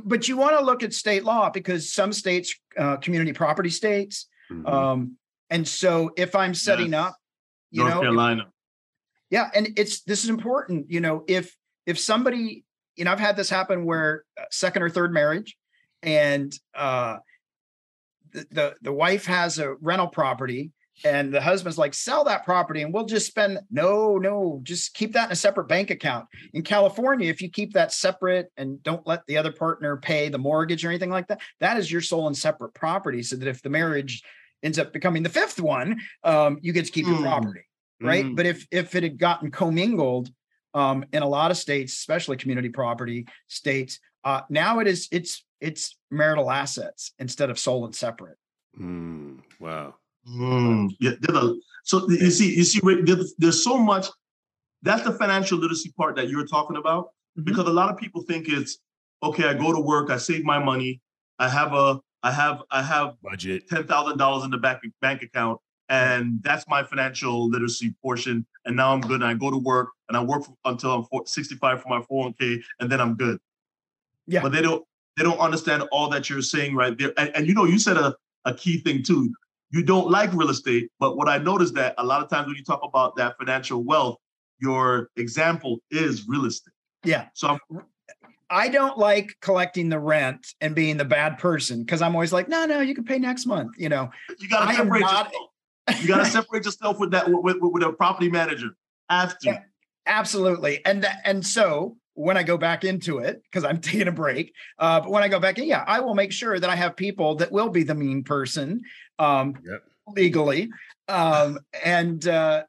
but you want to look at state law because some states uh, community property states mm-hmm. um, and so if i'm setting yes. up you North know Carolina. If, yeah and it's this is important you know if if somebody, you know, I've had this happen where uh, second or third marriage, and uh, the, the the wife has a rental property and the husband's like sell that property and we'll just spend no no just keep that in a separate bank account in california if you keep that separate and don't let the other partner pay the mortgage or anything like that that is your sole and separate property so that if the marriage ends up becoming the fifth one um, you get to keep mm. your property right mm. but if if it had gotten commingled um, in a lot of states especially community property states uh, now it is it's it's marital assets instead of sole and separate mm. wow Mm, yeah, a, so you see, you see, there's, there's so much. That's the financial literacy part that you're talking about, mm-hmm. because a lot of people think it's okay. I go to work, I save my money, I have a, I have, I have budget ten thousand dollars in the bank bank account, and that's my financial literacy portion. And now I'm good. And I go to work and I work for, until I'm 65 for my 401k, and then I'm good. Yeah. But they don't they don't understand all that you're saying right there. And, and you know, you said a, a key thing too you don't like real estate. But what I noticed that a lot of times when you talk about that financial wealth, your example is real estate. Yeah. So I'm, I don't like collecting the rent and being the bad person because I'm always like, no, no, you can pay next month. You know, you got to separate not, yourself. You got to separate yourself with that with, with, with, a property manager. Have to. Yeah, absolutely. And and so when I go back into it, because I'm taking a break, uh, but when I go back in, yeah, I will make sure that I have people that will be the mean person um, yep. legally. Um, and, uh,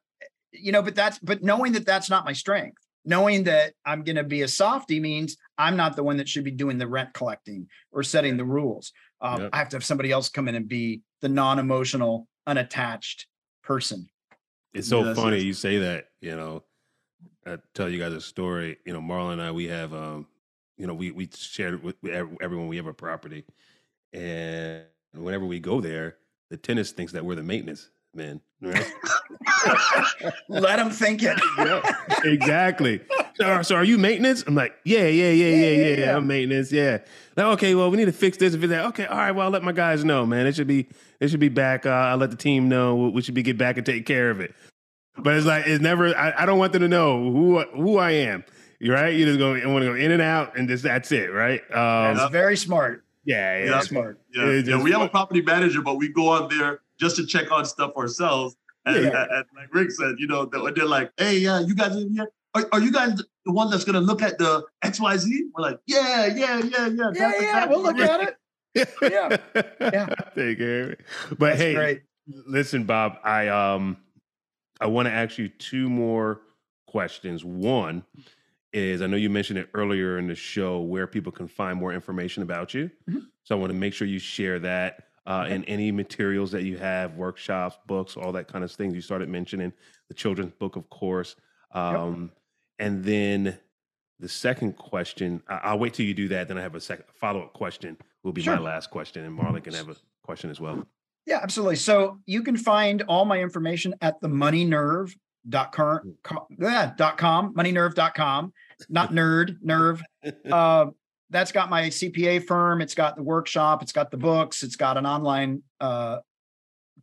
you know, but that's, but knowing that that's not my strength, knowing that I'm going to be a softy means I'm not the one that should be doing the rent collecting or setting the rules. Um, yep. I have to have somebody else come in and be the non emotional, unattached person. It's so yes, funny you say that, you know I tell you guys a story. You know, Marlon and I, we have, um, you know, we we shared with everyone we have a property, and whenever we go there, the tenant thinks that we're the maintenance man. Right? Let them think it. yeah, exactly. So, so, are you maintenance? I'm like, yeah, yeah, yeah, yeah, yeah, yeah. I'm maintenance. Yeah. Like, okay, well, we need to fix this and fix that. Okay, all right. Well, I'll let my guys know, man. It should be, it should be back. Uh, I'll let the team know. We should be get back and take care of it. But it's like it's never. I, I don't want them to know who who I am. You're right. You just go. I want to go in and out, and just that's it, right? Um, that's very smart. Yeah, yeah, yeah smart. Yeah, yeah. we have a property manager, but we go on there just to check on stuff ourselves. And, yeah. and like Rick said, you know, they're like, "Hey, yeah, you guys in here? Are, are you guys the one that's going to look at the X Y Z?" We're like, "Yeah, yeah, yeah, yeah, yeah, yeah. We'll look at it." yeah, yeah. Take care. But that's hey, great. listen, Bob, I um I want to ask you two more questions. One is I know you mentioned it earlier in the show where people can find more information about you. Mm-hmm. So I want to make sure you share that uh, and any materials that you have, workshops, books, all that kind of things. You started mentioning the children's book, of course. Um, yep. And then the second question, I- will wait till you do that. Then I have a second follow up question. Will be sure. my last question, and Marlon can have a question as well. Yeah, absolutely. So you can find all my information at the moneynerve.com, yeah, dot com, moneynerve.com, not nerd, nerve. Uh, that's got my CPA firm. It's got the workshop. It's got the books. It's got an online uh,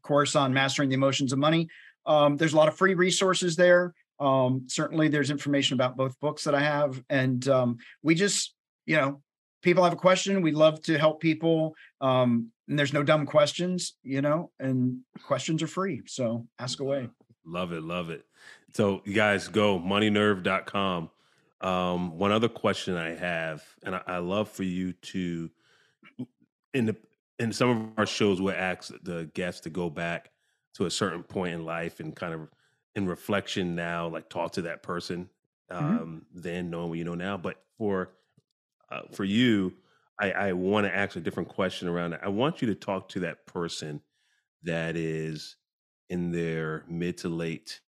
course on mastering the emotions of money. Um, there's a lot of free resources there. Um, certainly, there's information about both books that I have, and um, we just, you know, people have a question. We love to help people. Um, and there's no dumb questions, you know, and questions are free. So ask away. Love it. Love it. So you guys go moneynerve.com. Um, one other question I have, and I, I love for you to in the in some of our shows we ask the guests to go back to a certain point in life and kind of in reflection now, like talk to that person mm-hmm. um, mm-hmm. then knowing what you know now. But for uh, for you, I, I want to ask a different question around it. I want you to talk to that person that is in their mid to late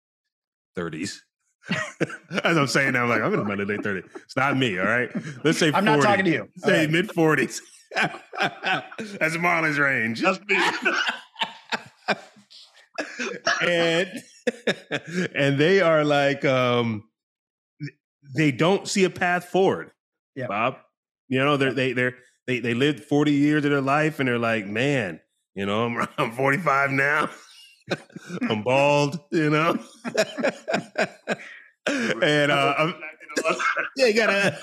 30s. As I'm saying I'm like, I'm in my late 30s. It's not me, all right? Let's say I'm not talking to you. Say right. mid 40s. That's Marlon's range. That's me. and and they are like um they don't see a path forward. Yeah. Bob. You know, they're they they're they they lived 40 years of their life and they're like, man, you know, I'm I'm 45 now. I'm bald, you know. and uh I'm, yeah, got a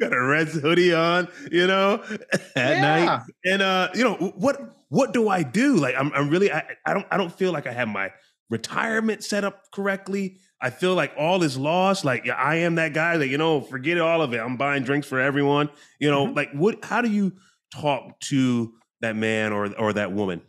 got a red hoodie on, you know, at yeah. night. And uh, you know, what what do I do? Like I'm I'm really I, I don't I don't feel like I have my retirement set up correctly. I feel like all is lost. Like yeah, I am that guy that, you know, forget all of it. I'm buying drinks for everyone. You know, mm-hmm. like what how do you talk to that man or or that woman?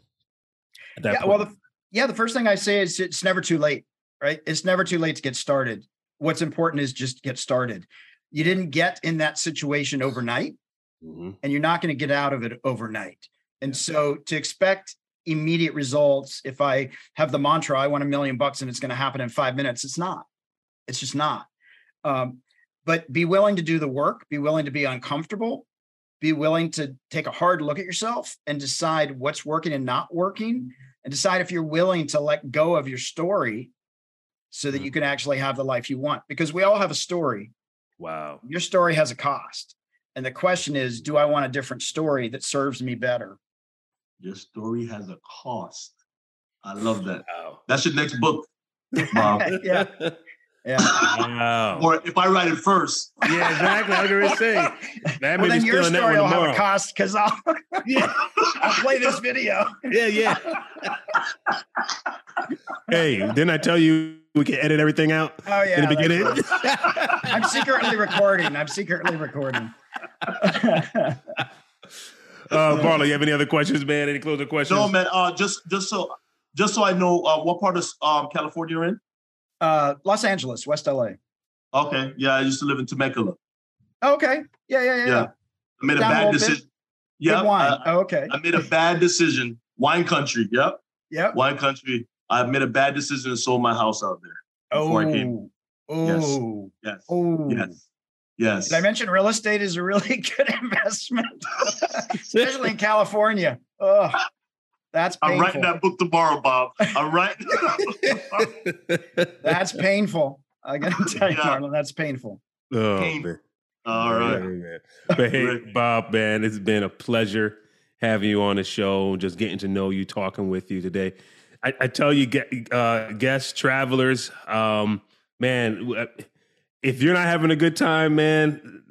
That yeah, point? well the, yeah, the first thing I say is it's never too late, right? It's never too late to get started. What's important is just get started. You didn't get in that situation overnight, mm-hmm. and you're not going to get out of it overnight. And so to expect immediate results, if I have the mantra, I want a million bucks and it's going to happen in five minutes, it's not. It's just not. Um, but be willing to do the work, be willing to be uncomfortable, be willing to take a hard look at yourself and decide what's working and not working and decide if you're willing to let go of your story so that you mm-hmm. can actually have the life you want because we all have a story wow your story has a cost and the question is do i want a different story that serves me better your story has a cost i love that wow. that's your next book Bob. yeah yeah. Wow. Or if I write it first. Yeah, exactly. I was going to say. That well, then your story will have a cost because I'll, yeah. I'll play this video. Yeah, yeah. hey, didn't I tell you we can edit everything out oh, yeah, in the beginning? I'm secretly recording. I'm secretly recording. uh, Marlo, you have any other questions, man? Any closing questions? No, man. Uh, just just so just so I know, uh, what part of um, California you're in? Uh, Los Angeles, West LA. Okay. Yeah, I used to live in Temecula. okay. Yeah, yeah, yeah. Yeah. I made Down a bad decision. Yeah. Wine. I, oh, okay. I made a bad decision. Wine country. Yep. Yep. Wine country. I made a bad decision and sold my house out there before oh. I came. Oh. Yes. Yes. Oh. Yes. Yes. Did I mention real estate is a really good investment, especially in California? Oh, that's painful. I'm writing that book tomorrow, Bob. I'm writing. that's painful. I gotta tell you, yeah. Marlon, that's painful. Oh, man. All right. Man. But hey, Bob, man, it's been a pleasure having you on the show, just getting to know you, talking with you today. I, I tell you, uh, guests, travelers, um, man, if you're not having a good time, man,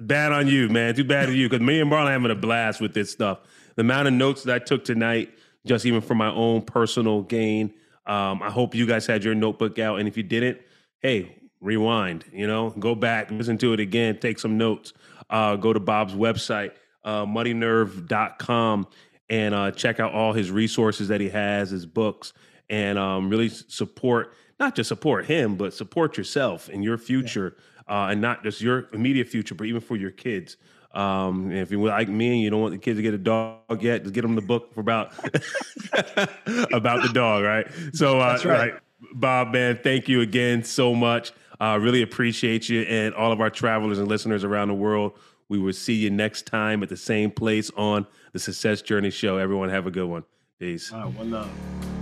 bad on you, man. Too bad on you, because me and Marlon having a blast with this stuff the amount of notes that I took tonight, just even for my own personal gain. Um, I hope you guys had your notebook out, and if you didn't, hey, rewind. You know, go back, listen to it again, take some notes. Uh, go to Bob's website, uh, moneynerve.com, and uh, check out all his resources that he has, his books, and um, really support not just support him, but support yourself and your future, yeah. uh, and not just your immediate future, but even for your kids. Um, if you like me and you don't want the kids to get a dog yet, just get them the book for about about the dog, right? So, uh, right. right. Bob, man, thank you again so much. I uh, really appreciate you and all of our travelers and listeners around the world. We will see you next time at the same place on the Success Journey Show. Everyone, have a good one. Peace. All right, one love.